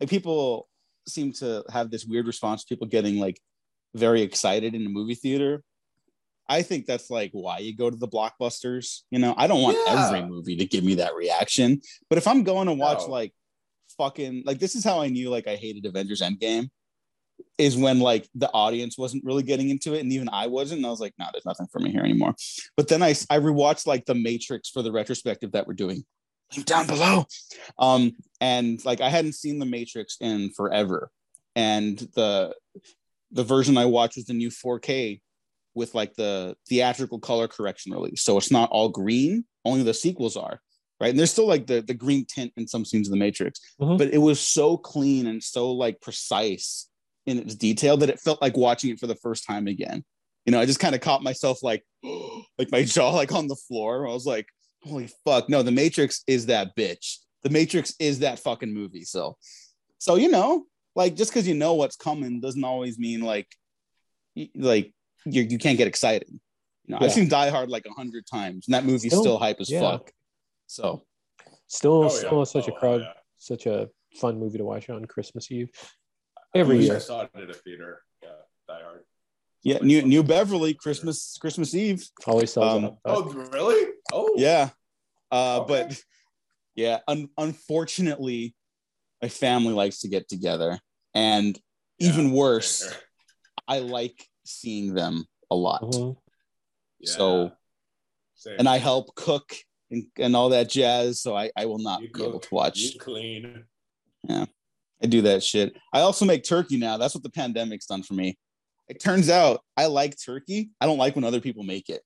Speaker 2: like people seem to have this weird response to people getting like very excited in the movie theater. I think that's like why you go to the blockbusters. You know, I don't want
Speaker 1: Yeah.
Speaker 2: every movie to give me that reaction, but if I'm going to watch
Speaker 1: No.
Speaker 2: like fucking like this is how I knew like I hated Avengers Endgame is when like the audience wasn't really getting into it and even I wasn't and I was like, nah, there's nothing for me here anymore. But then I I rewatched like the Matrix for the retrospective that we're doing link down below. Um, and like I hadn't seen the Matrix in forever, and the the version I watched was the new 4K with like the theatrical color correction release. So it's not all green, only the sequels are. Right. And there's still like the, the green tint in some scenes of the Matrix,
Speaker 3: Mhm.
Speaker 2: but it was so clean and so like precise in its detail that it felt like watching it for the first time again. You know, I just kind of caught myself like, like my jaw like on the floor. I was like, holy fuck. No, the Matrix is that bitch. The Matrix is that fucking movie. So, so you know, like just because you know what's coming doesn't always mean like, like you you can't get excited. You know,
Speaker 3: Yeah.
Speaker 2: I've seen Die Hard like a hundred times, and that movie's
Speaker 3: Still-
Speaker 2: still, hype as
Speaker 3: yeah.
Speaker 2: fuck. So,
Speaker 3: Still,
Speaker 1: Oh,
Speaker 3: still
Speaker 1: yeah.
Speaker 3: such a
Speaker 1: Oh,
Speaker 3: crowd,
Speaker 1: yeah.
Speaker 3: such a fun movie to watch on Christmas Eve. Every
Speaker 1: wish
Speaker 3: year.
Speaker 1: I saw it at a theater. Yeah, Die Hard.
Speaker 2: Yeah, New New Beverly Christmas Christmas Eve.
Speaker 3: Always sells um,
Speaker 1: out. Oh, really? Oh,
Speaker 2: yeah. Uh, okay. But yeah, un- unfortunately, my family likes to get together, and yeah, even worse, I like seeing them a lot. Mm-hmm. Yeah. So, same. and I help cook and, and all that jazz. So I, I will not you be cook, able to watch.
Speaker 1: You clean.
Speaker 2: Yeah, I do that shit. I also make turkey now. That's what the pandemic's done for me. It turns out I like turkey. I don't like when other people make it.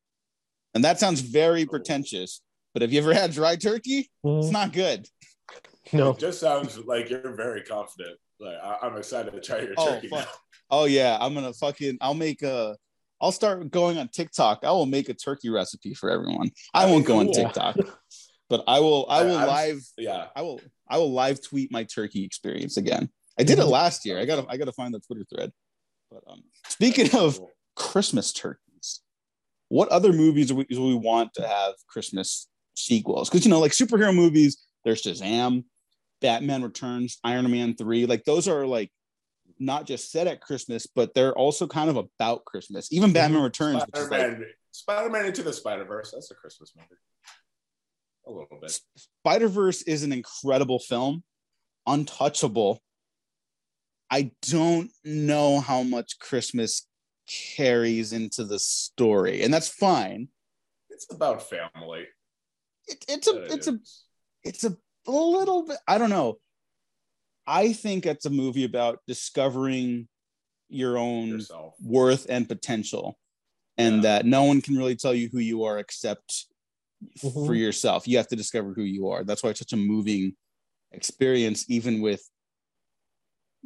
Speaker 2: And that sounds very oh. pretentious. But have you ever had dry turkey? Mm. It's not good.
Speaker 3: No.
Speaker 1: It just sounds like you're very confident. Like I, am excited to try your oh, turkey. Fuck.
Speaker 2: Oh yeah, I'm gonna fucking. I'll make a. I'll start going on TikTok. I will make a turkey recipe for everyone. I, won't go on TikTok, but I will. I will I, live.
Speaker 1: Yeah.
Speaker 2: I will. I will live tweet my turkey experience again. I did it mm-hmm. last year. I gotta. I gotta find the Twitter thread. But um, speaking of Christmas turkeys, what other movies do we, do we want to have Christmas sequels? Because you know, like superhero movies, there's Shazam, Batman Returns, Iron Man Three. Like those are like not just set at Christmas, but they're also kind of about Christmas. Even Batman mhm. Returns,
Speaker 1: Spider-Man, like, Spider-Man into the Spider-Verse, that's a Christmas movie. A little bit.
Speaker 2: Spider-Verse is an incredible film, untouchable. I don't know how much Christmas carries into the story, and that's fine.
Speaker 1: It's about family.
Speaker 2: It, it's a, it's a, it's a little bit. I don't know. I think it's a movie about discovering your own Yourself. worth and potential, and yeah. that no one can really tell you who you are except mm-hmm. for yourself. You have to discover who you are. That's why it's such a moving experience, even with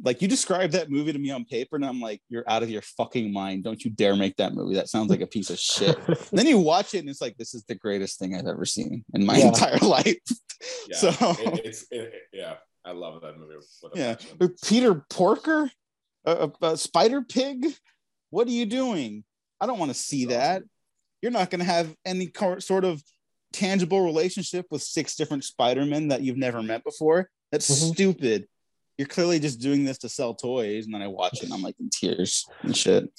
Speaker 2: like you described that movie to me on paper and i'm like you're out of your fucking mind don't you dare make that movie that sounds like a piece of shit then you watch it and it's like this is the greatest thing i've ever seen in my yeah. entire life
Speaker 1: yeah, so it, it's it, yeah i love that movie
Speaker 2: yeah peter porker a, a, a, spider pig what are you doing i don't want to see that you're not going to have any sort of tangible relationship with six different spider-men that you've never met before that's mm-hmm. stupid you're clearly just doing this to sell toys. And then I watch it and I'm like in tears and shit.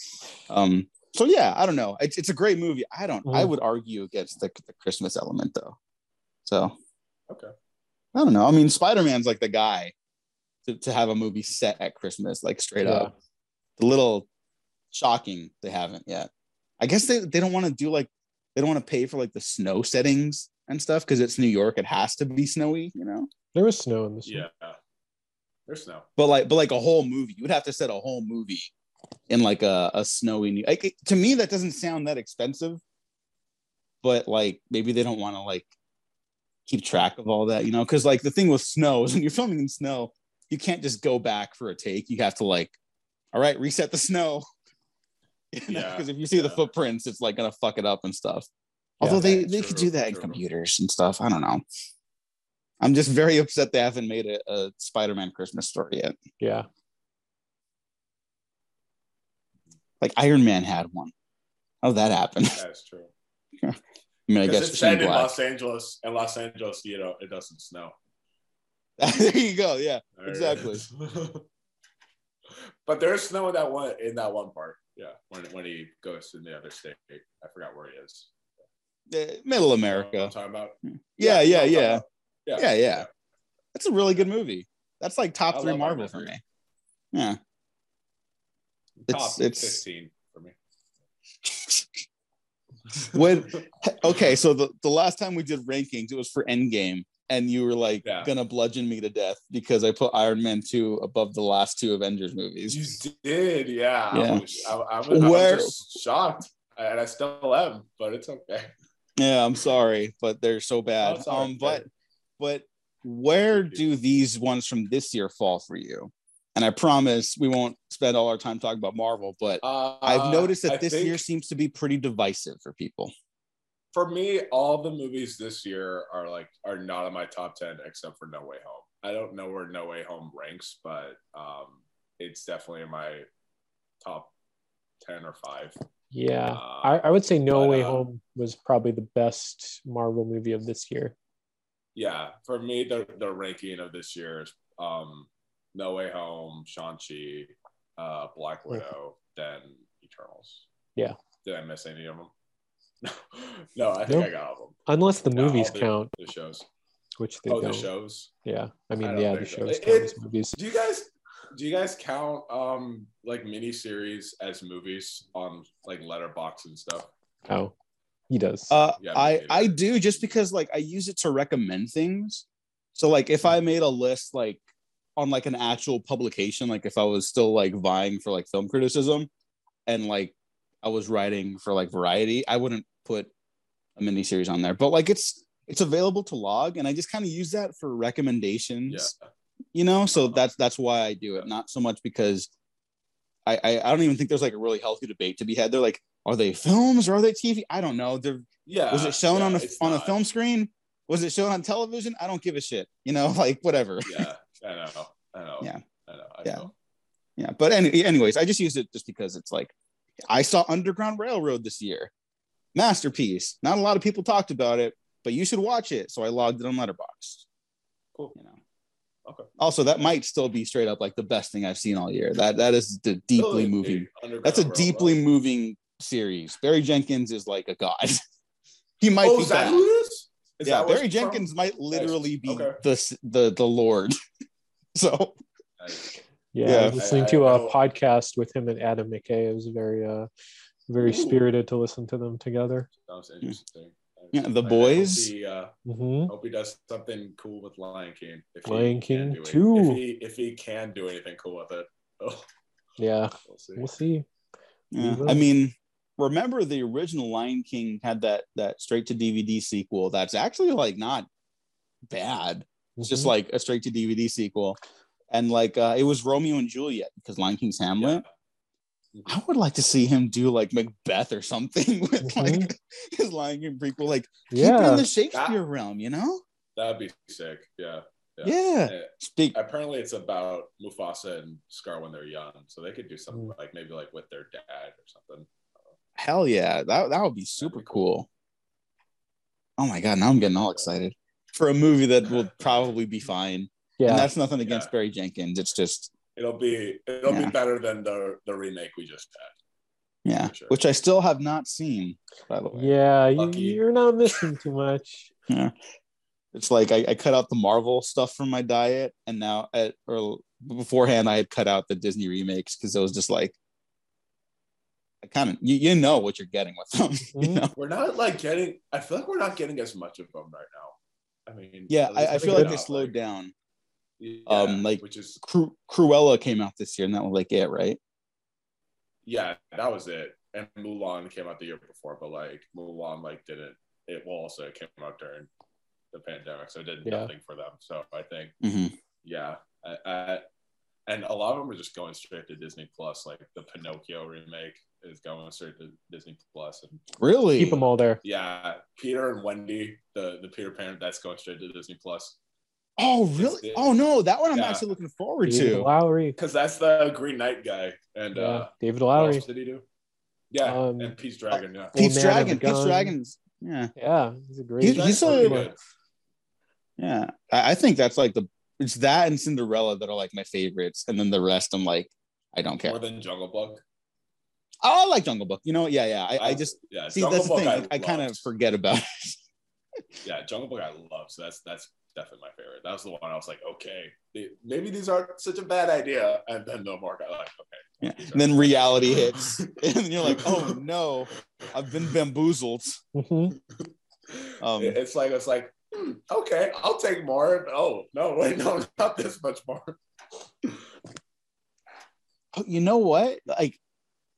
Speaker 2: Um, so yeah, I don't know. It's, it's a great movie. I don't, mm. I would argue against the, the Christmas element though. So,
Speaker 1: okay.
Speaker 2: I don't know. I mean, Spider-Man's like the guy to, to have a movie set at Christmas, like straight yeah. up. The little shocking they haven't yet. I guess they, they don't want to do like, they don't want to pay for like the snow settings and stuff because it's New York. It has to be snowy, you know?
Speaker 3: There was snow in this.
Speaker 1: Yeah. There's snow.
Speaker 2: But like, but like a whole movie, you would have to set a whole movie in like a, a snowy. Like to me, that doesn't sound that expensive. But like, maybe they don't want to like keep track of all that, you know? Because like the thing with snow is when you're filming in snow, you can't just go back for a take. You have to like, all right, reset the snow. Because yeah, if you see yeah. the footprints, it's like gonna fuck it up and stuff. Although they, they true, could do that true. in computers and stuff. I don't know. I'm just very upset they haven't made a, a Spider-Man Christmas story yet.
Speaker 3: Yeah.
Speaker 2: Like Iron Man had one. How did that happen?
Speaker 1: That's true.
Speaker 2: I mean, I guess
Speaker 1: it's in Los Angeles, and Los Angeles, you know, it doesn't snow.
Speaker 2: there you go. Yeah, there exactly.
Speaker 1: but there's snow in that one in that one part. Yeah, when when he goes to the other state, I forgot where he is.
Speaker 2: The middle America.
Speaker 1: talking about.
Speaker 2: Yeah, yeah, yeah. yeah. Yeah. yeah, yeah. That's a really good movie. That's like top I three Marvel for me. Yeah.
Speaker 1: Top it's, it's 15 for me.
Speaker 2: when okay, so the, the last time we did rankings, it was for Endgame, and you were like yeah. gonna bludgeon me to death because I put Iron Man 2 above the last two Avengers movies.
Speaker 1: You did, yeah. yeah. I was, I, I was, Where, I was shocked. And I still am, but it's okay.
Speaker 2: Yeah, I'm sorry, but they're so bad. Oh, um, but but where do these ones from this year fall for you? And I promise we won't spend all our time talking about Marvel, but uh, I've noticed that I this year seems to be pretty divisive for people.
Speaker 1: For me, all the movies this year are like are not in my top ten except for No Way Home. I don't know where No Way Home ranks, but um, it's definitely in my top ten or five.
Speaker 3: Yeah, uh, I, I, would say No but, Way uh, Home was probably the best Marvel movie of this year
Speaker 1: yeah, for me, the the ranking of this year is um, No Way Home, Shang Chi, uh, Black Widow, then Eternals. Eternals.
Speaker 3: Yeah.
Speaker 1: Did I miss any of them? no, I think
Speaker 3: Nope.
Speaker 1: I got all of them.
Speaker 3: Unless the movies
Speaker 1: all the-
Speaker 3: count,
Speaker 1: The shows.
Speaker 3: which they
Speaker 1: oh,
Speaker 3: don't.
Speaker 1: the shows.
Speaker 3: Yeah, I mean,
Speaker 1: I
Speaker 3: yeah, the shows
Speaker 1: It-
Speaker 3: count
Speaker 1: it-
Speaker 3: as movies.
Speaker 1: Do you guys do you guys count um like miniseries as movies on like Letterboxd and stuff?
Speaker 3: Oh, he does.
Speaker 2: Uh,
Speaker 1: Yeah,
Speaker 2: I. I do just because like I use it to recommend things. So like if I made a list like on like an actual publication, like if I was still like vying for like film criticism, and like I was writing for like Variety, I wouldn't put a miniseries on there. But like it's it's available to log, and I just kind of use that for recommendations.
Speaker 1: Yeah.
Speaker 2: You know, so
Speaker 1: Uh-huh.
Speaker 2: that's that's why I do it. Not so much because I, I I don't even think there's like a really healthy debate to be had. They're like, are they films or are they TV? I don't know. They're
Speaker 1: Yeah.
Speaker 2: was it shown
Speaker 1: yeah,
Speaker 2: on a on a film screen? Was it shown on television? I don't give a shit. You know, like whatever.
Speaker 1: Yeah, I know. I know.
Speaker 2: Yeah.
Speaker 1: I know. I
Speaker 2: Yeah.
Speaker 1: know.
Speaker 2: Yeah, but any, anyways, I just used it just because it's like I saw Underground Railroad this year, masterpiece. Not a lot of people talked about it, but you should watch it. So I logged it on Letterboxd.
Speaker 1: Cool.
Speaker 2: You know.
Speaker 1: Okay.
Speaker 2: Also, that might still be straight up like the best thing I've seen all year. That that is the deeply moving. That's a
Speaker 1: Railroad.
Speaker 2: deeply moving series. Barry Jenkins is like a god. he might
Speaker 1: Oh,
Speaker 2: be
Speaker 1: is that who it is? Is
Speaker 2: yeah, Barry
Speaker 1: from?
Speaker 2: Jenkins might literally be
Speaker 1: Okay.
Speaker 2: the the the Lord. so
Speaker 1: Nice.
Speaker 3: yeah, I was listening
Speaker 1: I- I
Speaker 3: to a
Speaker 1: know-
Speaker 3: podcast with him and Adam McKay. It was very, uh, very
Speaker 1: Ooh.
Speaker 3: spirited to listen to them together.
Speaker 1: Sounds interesting.
Speaker 2: Yeah, The
Speaker 1: I- I
Speaker 2: Boys.
Speaker 1: Hope he, uh,
Speaker 3: hmm
Speaker 1: hope he does something cool with Lion King. If
Speaker 3: Lion King
Speaker 1: can do it.
Speaker 3: 2.
Speaker 1: If he if he can do anything cool with it, oh,
Speaker 3: Yeah,
Speaker 1: we'll see.
Speaker 3: we'll see.
Speaker 2: yeah. I mean, remember the original Lion King had that that straight to DVD sequel. That's actually like not bad. It's just
Speaker 3: Mhm.
Speaker 2: like a straight to DVD sequel, and like uh, it was Romeo and Juliet because Lion King's Hamlet. I would like to see him do like Macbeth or something with like his Lion King prequel. Like keep it in the Shakespeare realm, you know?
Speaker 1: That'd be sick. Yeah. Yeah.
Speaker 2: Yeah. Speak.
Speaker 1: apparently, it's about Mufasa and Scar when they're young, so they could do something
Speaker 3: Mm.
Speaker 1: like maybe like with their dad or something.
Speaker 2: Hell yeah, that that would be super cool. Oh my god, now I'm getting all excited for a movie that will probably be fine. And
Speaker 3: yeah.
Speaker 2: that's nothing against
Speaker 1: Yeah.
Speaker 2: Barry Jenkins. It's just
Speaker 1: It'll be it'll
Speaker 2: Yeah.
Speaker 1: be better than the the remake we just had.
Speaker 2: yeah,
Speaker 1: sure.
Speaker 2: which I still have not seen. By the way,
Speaker 3: Yeah, you,
Speaker 1: Lucky.
Speaker 3: you're not missing too much. yeah.
Speaker 2: it's like I, I cut out the Marvel stuff from my diet, and now at or beforehand I had cut out the Disney remakes because it was just like I kind of you, you know what you're getting with them. You
Speaker 3: Mhm.
Speaker 2: know?
Speaker 1: We're not like getting. I feel like we're not getting as much of them right now. I mean,
Speaker 2: Yeah, I, I feel like they slowed
Speaker 1: like-
Speaker 2: down.
Speaker 1: Yeah,
Speaker 2: Um, like-
Speaker 1: which is
Speaker 2: Cru- Cruella came out this year, and that was like it, right?
Speaker 1: yeah, that was it. And Mulan came out the year before, but like Mulan like didn't. It well also came out during the pandemic, so it did
Speaker 3: Yeah.
Speaker 1: nothing for them. So I think
Speaker 2: Mm-hmm.
Speaker 1: yeah, I, I, and a lot of them are just going straight to Disney Plus. Like the Pinocchio remake is going straight to Disney Plus, and
Speaker 2: Really?
Speaker 3: Keep them all there.
Speaker 1: yeah, Peter and Wendy, the the Peter Pan, that's going straight to Disney Plus
Speaker 2: Oh, really? Oh no, that one I'm
Speaker 1: Yeah.
Speaker 2: actually looking forward
Speaker 3: David
Speaker 2: to.
Speaker 3: Lowery.
Speaker 1: because that's the Green Knight guy. And
Speaker 3: Yeah,
Speaker 1: uh,
Speaker 3: David
Speaker 1: what
Speaker 3: Lowery.
Speaker 1: else did he do? Yeah,
Speaker 3: Um,
Speaker 1: and Pete's Dragon. Yeah,
Speaker 2: Pete's
Speaker 3: Old
Speaker 2: Dragon.
Speaker 3: and
Speaker 2: Pete's Dragons. Yeah,
Speaker 3: Yeah, he's a great.
Speaker 2: He's- he's a-
Speaker 1: pretty
Speaker 3: Pokemon.
Speaker 1: good.
Speaker 2: yeah. I, I think that's like the it's that and Cinderella that are like my favorites, and then the rest I'm like I don't care.
Speaker 1: more than Jungle Book.
Speaker 2: Oh, I like Jungle Book. You know, yeah, yeah. I, I just
Speaker 1: yeah,
Speaker 2: see
Speaker 1: Jungle
Speaker 2: that's the thing. I, I kind of forget about it.
Speaker 1: yeah, Jungle Book I love. So that's that's definitely my favorite. That was the one I was like, okay, maybe these aren't such a bad idea. And then the more I like, okay.
Speaker 2: Yeah. And then reality hits, and you're like, oh no, I've been bamboozled.
Speaker 3: Mhm.
Speaker 2: Um,
Speaker 1: it's like it's like hmm, okay, I'll take more. Oh no, wait, no, not this much more.
Speaker 2: oh, you know what? Like, i-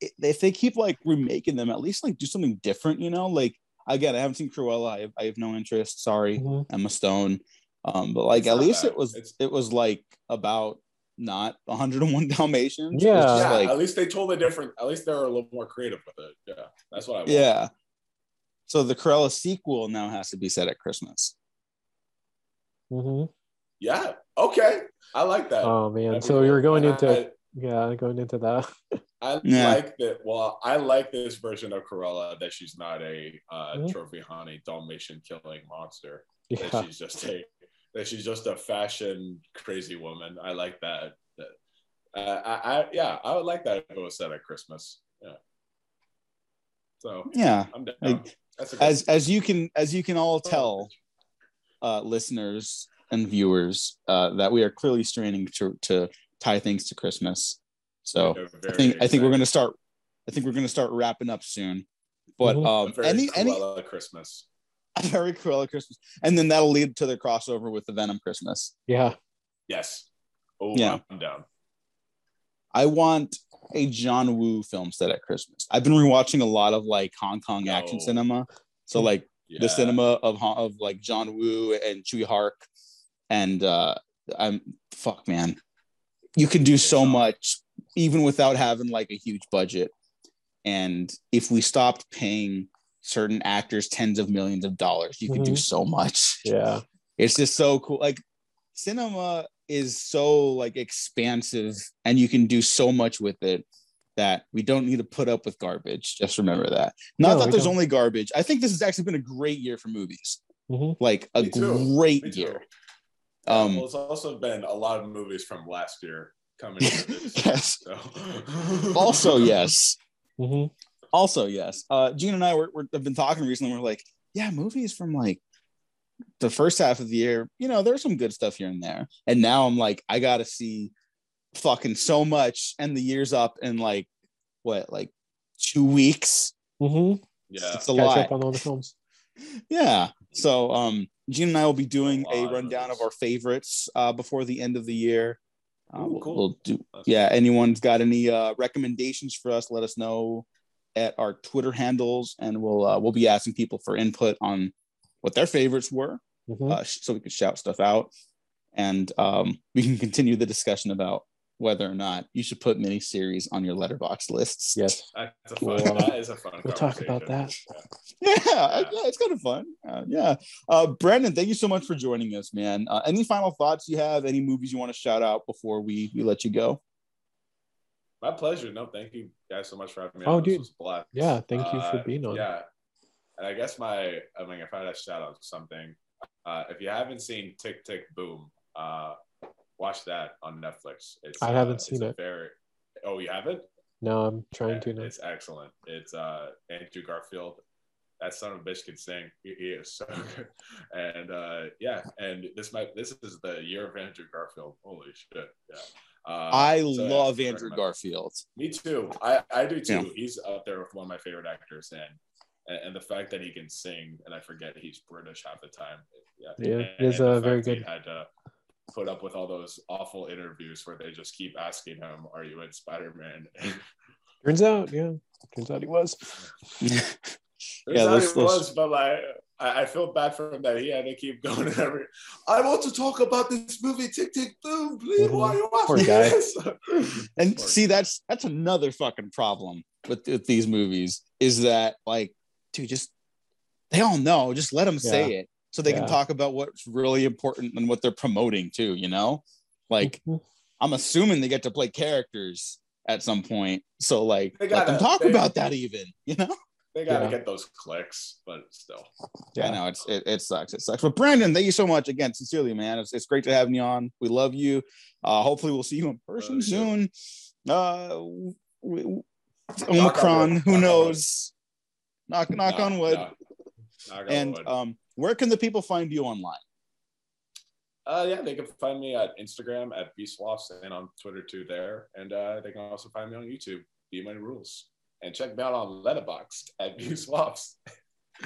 Speaker 2: if they keep like remaking them, at least like do something different. You know, like again, I haven't seen Cruella. I have, I have no interest. Sorry,
Speaker 3: Mhm.
Speaker 2: Emma Stone. Um, but like
Speaker 1: It's
Speaker 2: at least
Speaker 1: bad.
Speaker 2: it was
Speaker 1: It's-
Speaker 2: it was like about not 101 Dalmatians. It was
Speaker 3: Yeah.
Speaker 2: just
Speaker 1: yeah,
Speaker 2: like
Speaker 1: at least they told a different. At least they're a little more creative with it. Yeah, that's what I. Want.
Speaker 2: yeah. So the Cruella sequel now has to be set at Christmas.
Speaker 3: Mm-hmm.
Speaker 1: Yeah. Okay. I like that.
Speaker 3: Oh man,
Speaker 1: That'd
Speaker 3: so
Speaker 1: cool.
Speaker 3: you're going
Speaker 1: And
Speaker 3: into yeah, going into that.
Speaker 1: I
Speaker 2: Yeah.
Speaker 1: like that. Well, I like this version of Cruella that she's not a uh,
Speaker 3: Mhm.
Speaker 1: trophy hunting Dalmatian killing monster.
Speaker 3: Yeah,
Speaker 1: That she's just a that she's just a fashion crazy woman. I like that. That uh, I, I yeah, I would like that if it was set at Christmas. Yeah. So
Speaker 2: yeah,
Speaker 1: I'm down.
Speaker 2: Like,
Speaker 1: That's a
Speaker 2: as
Speaker 1: good-
Speaker 2: as you can as you can all tell, uh, listeners and viewers, uh, that we are clearly straining to to tie things to Christmas. So I
Speaker 1: very
Speaker 2: think I think we're gonna start. I think we're gonna start wrapping up soon. But
Speaker 3: Mhm.
Speaker 2: Um,
Speaker 1: very
Speaker 2: any any
Speaker 1: Cruella Christmas.
Speaker 2: very Cruella Christmas, and then that'll lead to the crossover with the Venom Christmas.
Speaker 3: Yeah.
Speaker 1: Yes. Oh,
Speaker 2: Yeah.
Speaker 1: I'm down.
Speaker 2: I want a John Woo film set at Christmas. I've been rewatching a lot of like Hong Kong action cinema. So like
Speaker 1: Yeah.
Speaker 2: the cinema of Hon- of like John Woo and Tsui Hark, and uh, I'm fuck man, you can do so much even without having like a huge budget. And if we stopped paying certain actors tens of millions of dollars, you could do
Speaker 3: Mhm.
Speaker 2: so much.
Speaker 3: Yeah.
Speaker 2: It's just so cool. Like cinema is so like expansive, and you can do so much with it that we don't need to put up with garbage. Just remember that. Not
Speaker 3: No,
Speaker 2: that there's
Speaker 3: don't.
Speaker 2: only garbage. I think this has actually been a great year for movies.
Speaker 3: Mhm.
Speaker 2: Like a great year. Um,
Speaker 1: well, it's also been a lot of movies from last year coming.
Speaker 2: yes.
Speaker 1: So.
Speaker 2: Also, yes.
Speaker 3: Mhm.
Speaker 2: Also, yes. Uh, Gene and I were, were have been talking recently. We're like, yeah, movies from like the first half of the year. You know, there's some good stuff here and there. And now I'm like, I gotta see fucking so much, and the year's up in like what, like two weeks.
Speaker 3: Mhm.
Speaker 1: Yeah.
Speaker 2: It's a
Speaker 3: Catch
Speaker 2: lot.
Speaker 3: up on all the films.
Speaker 2: Yeah. So um Gene and I will be doing
Speaker 1: A
Speaker 2: a,
Speaker 1: lot of
Speaker 2: rundown of our favorites uh before the end of the year. Uh,
Speaker 1: Ooh,
Speaker 2: we'll-
Speaker 1: cool.
Speaker 2: we'll do yeah, anyone's got any uh recommendations for us, let us know at our Twitter handles and we'll uh, we'll be asking people for input on what their favorites were
Speaker 3: Mhm.
Speaker 2: uh, so we can shout stuff out and um we can continue the discussion about whether or not you should put miniseries on your Letterboxd lists.
Speaker 3: yes.
Speaker 1: That's a fun.
Speaker 3: Well,
Speaker 1: that is a fun.
Speaker 3: we'll talk about
Speaker 1: that.
Speaker 2: Yeah,
Speaker 1: Yeah.
Speaker 2: yeah, it's kind of fun. Uh, yeah. Uh, Brandon, thank you so much for joining us, man. Uh, any final thoughts you have? Any movies you want to shout out before we we let you go?
Speaker 1: My pleasure. No, thank you guys so much for having me.
Speaker 3: Oh,
Speaker 1: on. This
Speaker 3: dude.
Speaker 1: was blast.
Speaker 3: Yeah, thank you for
Speaker 1: Uh,
Speaker 3: being on.
Speaker 1: Yeah, and I guess my, I mean, if I had to shout out something, uh, if you haven't seen Tick Tick Boom, uh, watch that on Netflix. It's
Speaker 3: I haven't
Speaker 1: uh,
Speaker 3: seen
Speaker 1: it's
Speaker 3: it.
Speaker 1: Very, oh, you haven't?
Speaker 3: No, I'm trying
Speaker 1: Yeah,
Speaker 3: to now.
Speaker 1: It's excellent. It's uh Andrew Garfield. That son of a bitch can sing. He, he is so good. And uh yeah, and this might this is the year of Andrew Garfield. Holy shit. Yeah. Uh,
Speaker 2: I
Speaker 1: so, yeah,
Speaker 2: love Andrew. Garfield.
Speaker 1: Me too. I, I do too.
Speaker 2: Yeah.
Speaker 1: He's up there with one of my favorite actors, and, and and the fact that he can sing, and I forget he's British half the time. Yeah,
Speaker 3: Yeah,
Speaker 1: and,
Speaker 3: he is,
Speaker 1: and the
Speaker 3: uh, very
Speaker 1: fact he
Speaker 3: good.
Speaker 1: Had to put up with all those awful interviews where they just keep asking him, "Are you in Spider Man?"
Speaker 3: Turns out, yeah. Turns out he was.
Speaker 2: yeah,
Speaker 1: yeah,
Speaker 2: those-
Speaker 1: he
Speaker 2: those-
Speaker 1: was, but like. I I feel bad for him that he had to keep going every. I want to talk about this movie, Tick Tick Boom. Please, why are you
Speaker 3: Poor
Speaker 1: watching
Speaker 3: guy.
Speaker 1: this?
Speaker 2: and
Speaker 1: Poor
Speaker 2: see, that's that's another fucking problem with, with these movies is that like, dude, just they all know. Just let them say it so they
Speaker 3: Yeah.
Speaker 2: can talk about what's really important and what they're promoting too. You know, like
Speaker 3: Mhm.
Speaker 2: I'm assuming they get to play characters at some point. So like
Speaker 1: They
Speaker 2: let them
Speaker 1: gotta-
Speaker 2: talk
Speaker 1: they-
Speaker 2: about that even, you know?
Speaker 1: They gotta
Speaker 3: Yeah.
Speaker 1: get those clicks, but still.
Speaker 2: I know it's it, it sucks. It sucks. But Brandon, thank you so much again. Sincerely, man. It's, it's great to have you on. We love you. Uh hopefully we'll see you in person
Speaker 1: Uh, yeah.
Speaker 2: soon. Uh w- w- Omicron, who
Speaker 1: Knock on
Speaker 2: knows? Knock knock
Speaker 1: Nah,
Speaker 2: on wood.
Speaker 1: nah. Knock on
Speaker 2: and
Speaker 1: wood.
Speaker 2: um where can the people find you online?
Speaker 1: Uh, yeah, they can find me at Instagram at bswoffs and on Twitter too there. And uh, they can also find me on YouTube, Be Money Rules. And check me out on Letterboxd at bswoffs.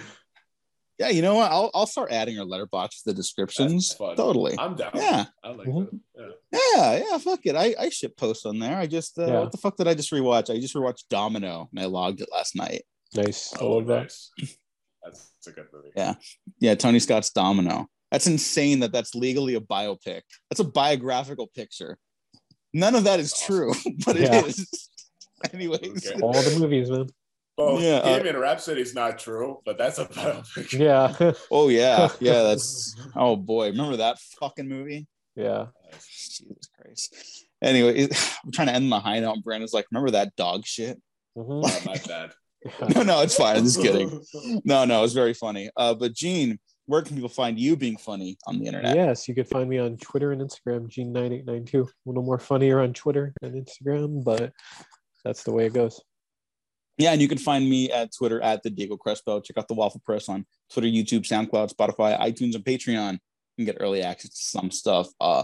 Speaker 2: Yeah, you know what? I'll I'll start adding our Letterboxd to the descriptions.
Speaker 1: That's.
Speaker 2: Totally.
Speaker 1: I'm down.
Speaker 2: Yeah.
Speaker 1: I like
Speaker 3: Mhm.
Speaker 1: that. Yeah.
Speaker 2: Yeah, yeah, fuck it. I, I ship post on there. I just uh,
Speaker 3: Yeah.
Speaker 2: what the fuck did I just rewatch? I just rewatched Domino and I logged it last night.
Speaker 3: Nice. I
Speaker 1: Oh,
Speaker 3: love that.
Speaker 1: nice. That's, that's a good movie.
Speaker 2: Yeah. Yeah, Tony Scott's Domino. That's insane that that's legally a biopic. That's a biographical picture. None of that is
Speaker 1: Awesome.
Speaker 2: true, but it
Speaker 3: Yeah.
Speaker 2: is. Anyways.
Speaker 1: Okay.
Speaker 3: All the movies, man.
Speaker 1: Well,
Speaker 2: Yeah, uh,
Speaker 1: Bohemian Rhapsody's not true, but that's a biopic.
Speaker 3: Yeah.
Speaker 2: Oh yeah, yeah. That's oh boy. Remember that fucking movie?
Speaker 3: yeah.
Speaker 2: Jesus Christ. Anyway, I'm trying to end on a high note. Brandon's like, remember that dog shit?
Speaker 3: Mhm.
Speaker 1: Oh, my bad.
Speaker 2: No, no, it's fine. I'm just kidding. No, no, it's very funny. Uh, but Gene, where can people find you being funny on the internet?
Speaker 3: Yes, you could find me on Twitter and Instagram, Gene9892. A little more funnier on Twitter and Instagram, but that's the way it goes.
Speaker 2: Yeah, and you can find me at Twitter at the Diego Crespo. Check out the Waffle Press on Twitter, YouTube, SoundCloud, Spotify, iTunes, and Patreon. You can get early access to some stuff. Uh,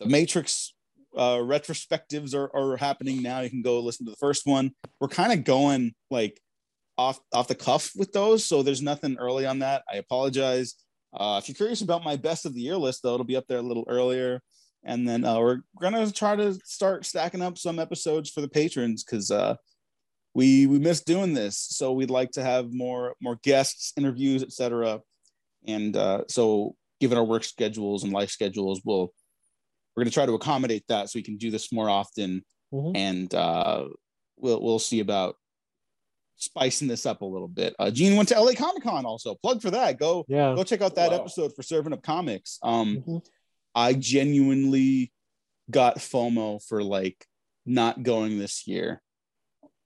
Speaker 2: the Matrix uh, retrospectives are, are happening now. You can go listen to the first one. We're kind of going like off off the cuff with those, so there's nothing early on that. I apologize. Uh, if you're curious about my best of the year list, though, it'll be up there a little earlier. And then uh, we're gonna try to start stacking up some episodes for the patrons because uh, we we miss doing this. So we'd like to have more more guests, interviews, etc. And uh, so, given our work schedules and life schedules, we'll we're gonna try to accommodate that so we can do this more often. Mm-hmm. And uh, we'll we'll see about spicing this up a little bit. Uh, Gene went to LA Comic Con also. Plug for that. Go yeah. Go check out that wow. episode for Serving Up Comics. Um, mm-hmm. I genuinely got FOMO for like not going this year.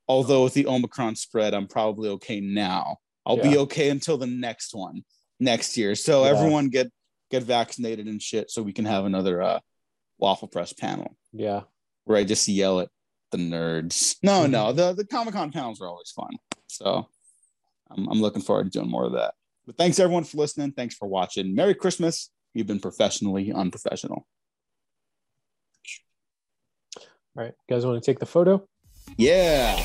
Speaker 2: Although with the Omicron spread, I'm probably okay now. I'll yeah. be okay until the next one next year. So yeah. everyone get get vaccinated and shit so we can have another uh waffle press panel.
Speaker 3: Yeah.
Speaker 2: Where I just yell at the nerds. No, no, mm-hmm. the the Comic Con panels are always fun. So I'm, I'm looking forward to doing more of that. But thanks everyone for listening. Thanks for watching. Merry Christmas. You've been professionally unprofessional.
Speaker 3: All right. You guys want to take the photo?
Speaker 2: Yeah.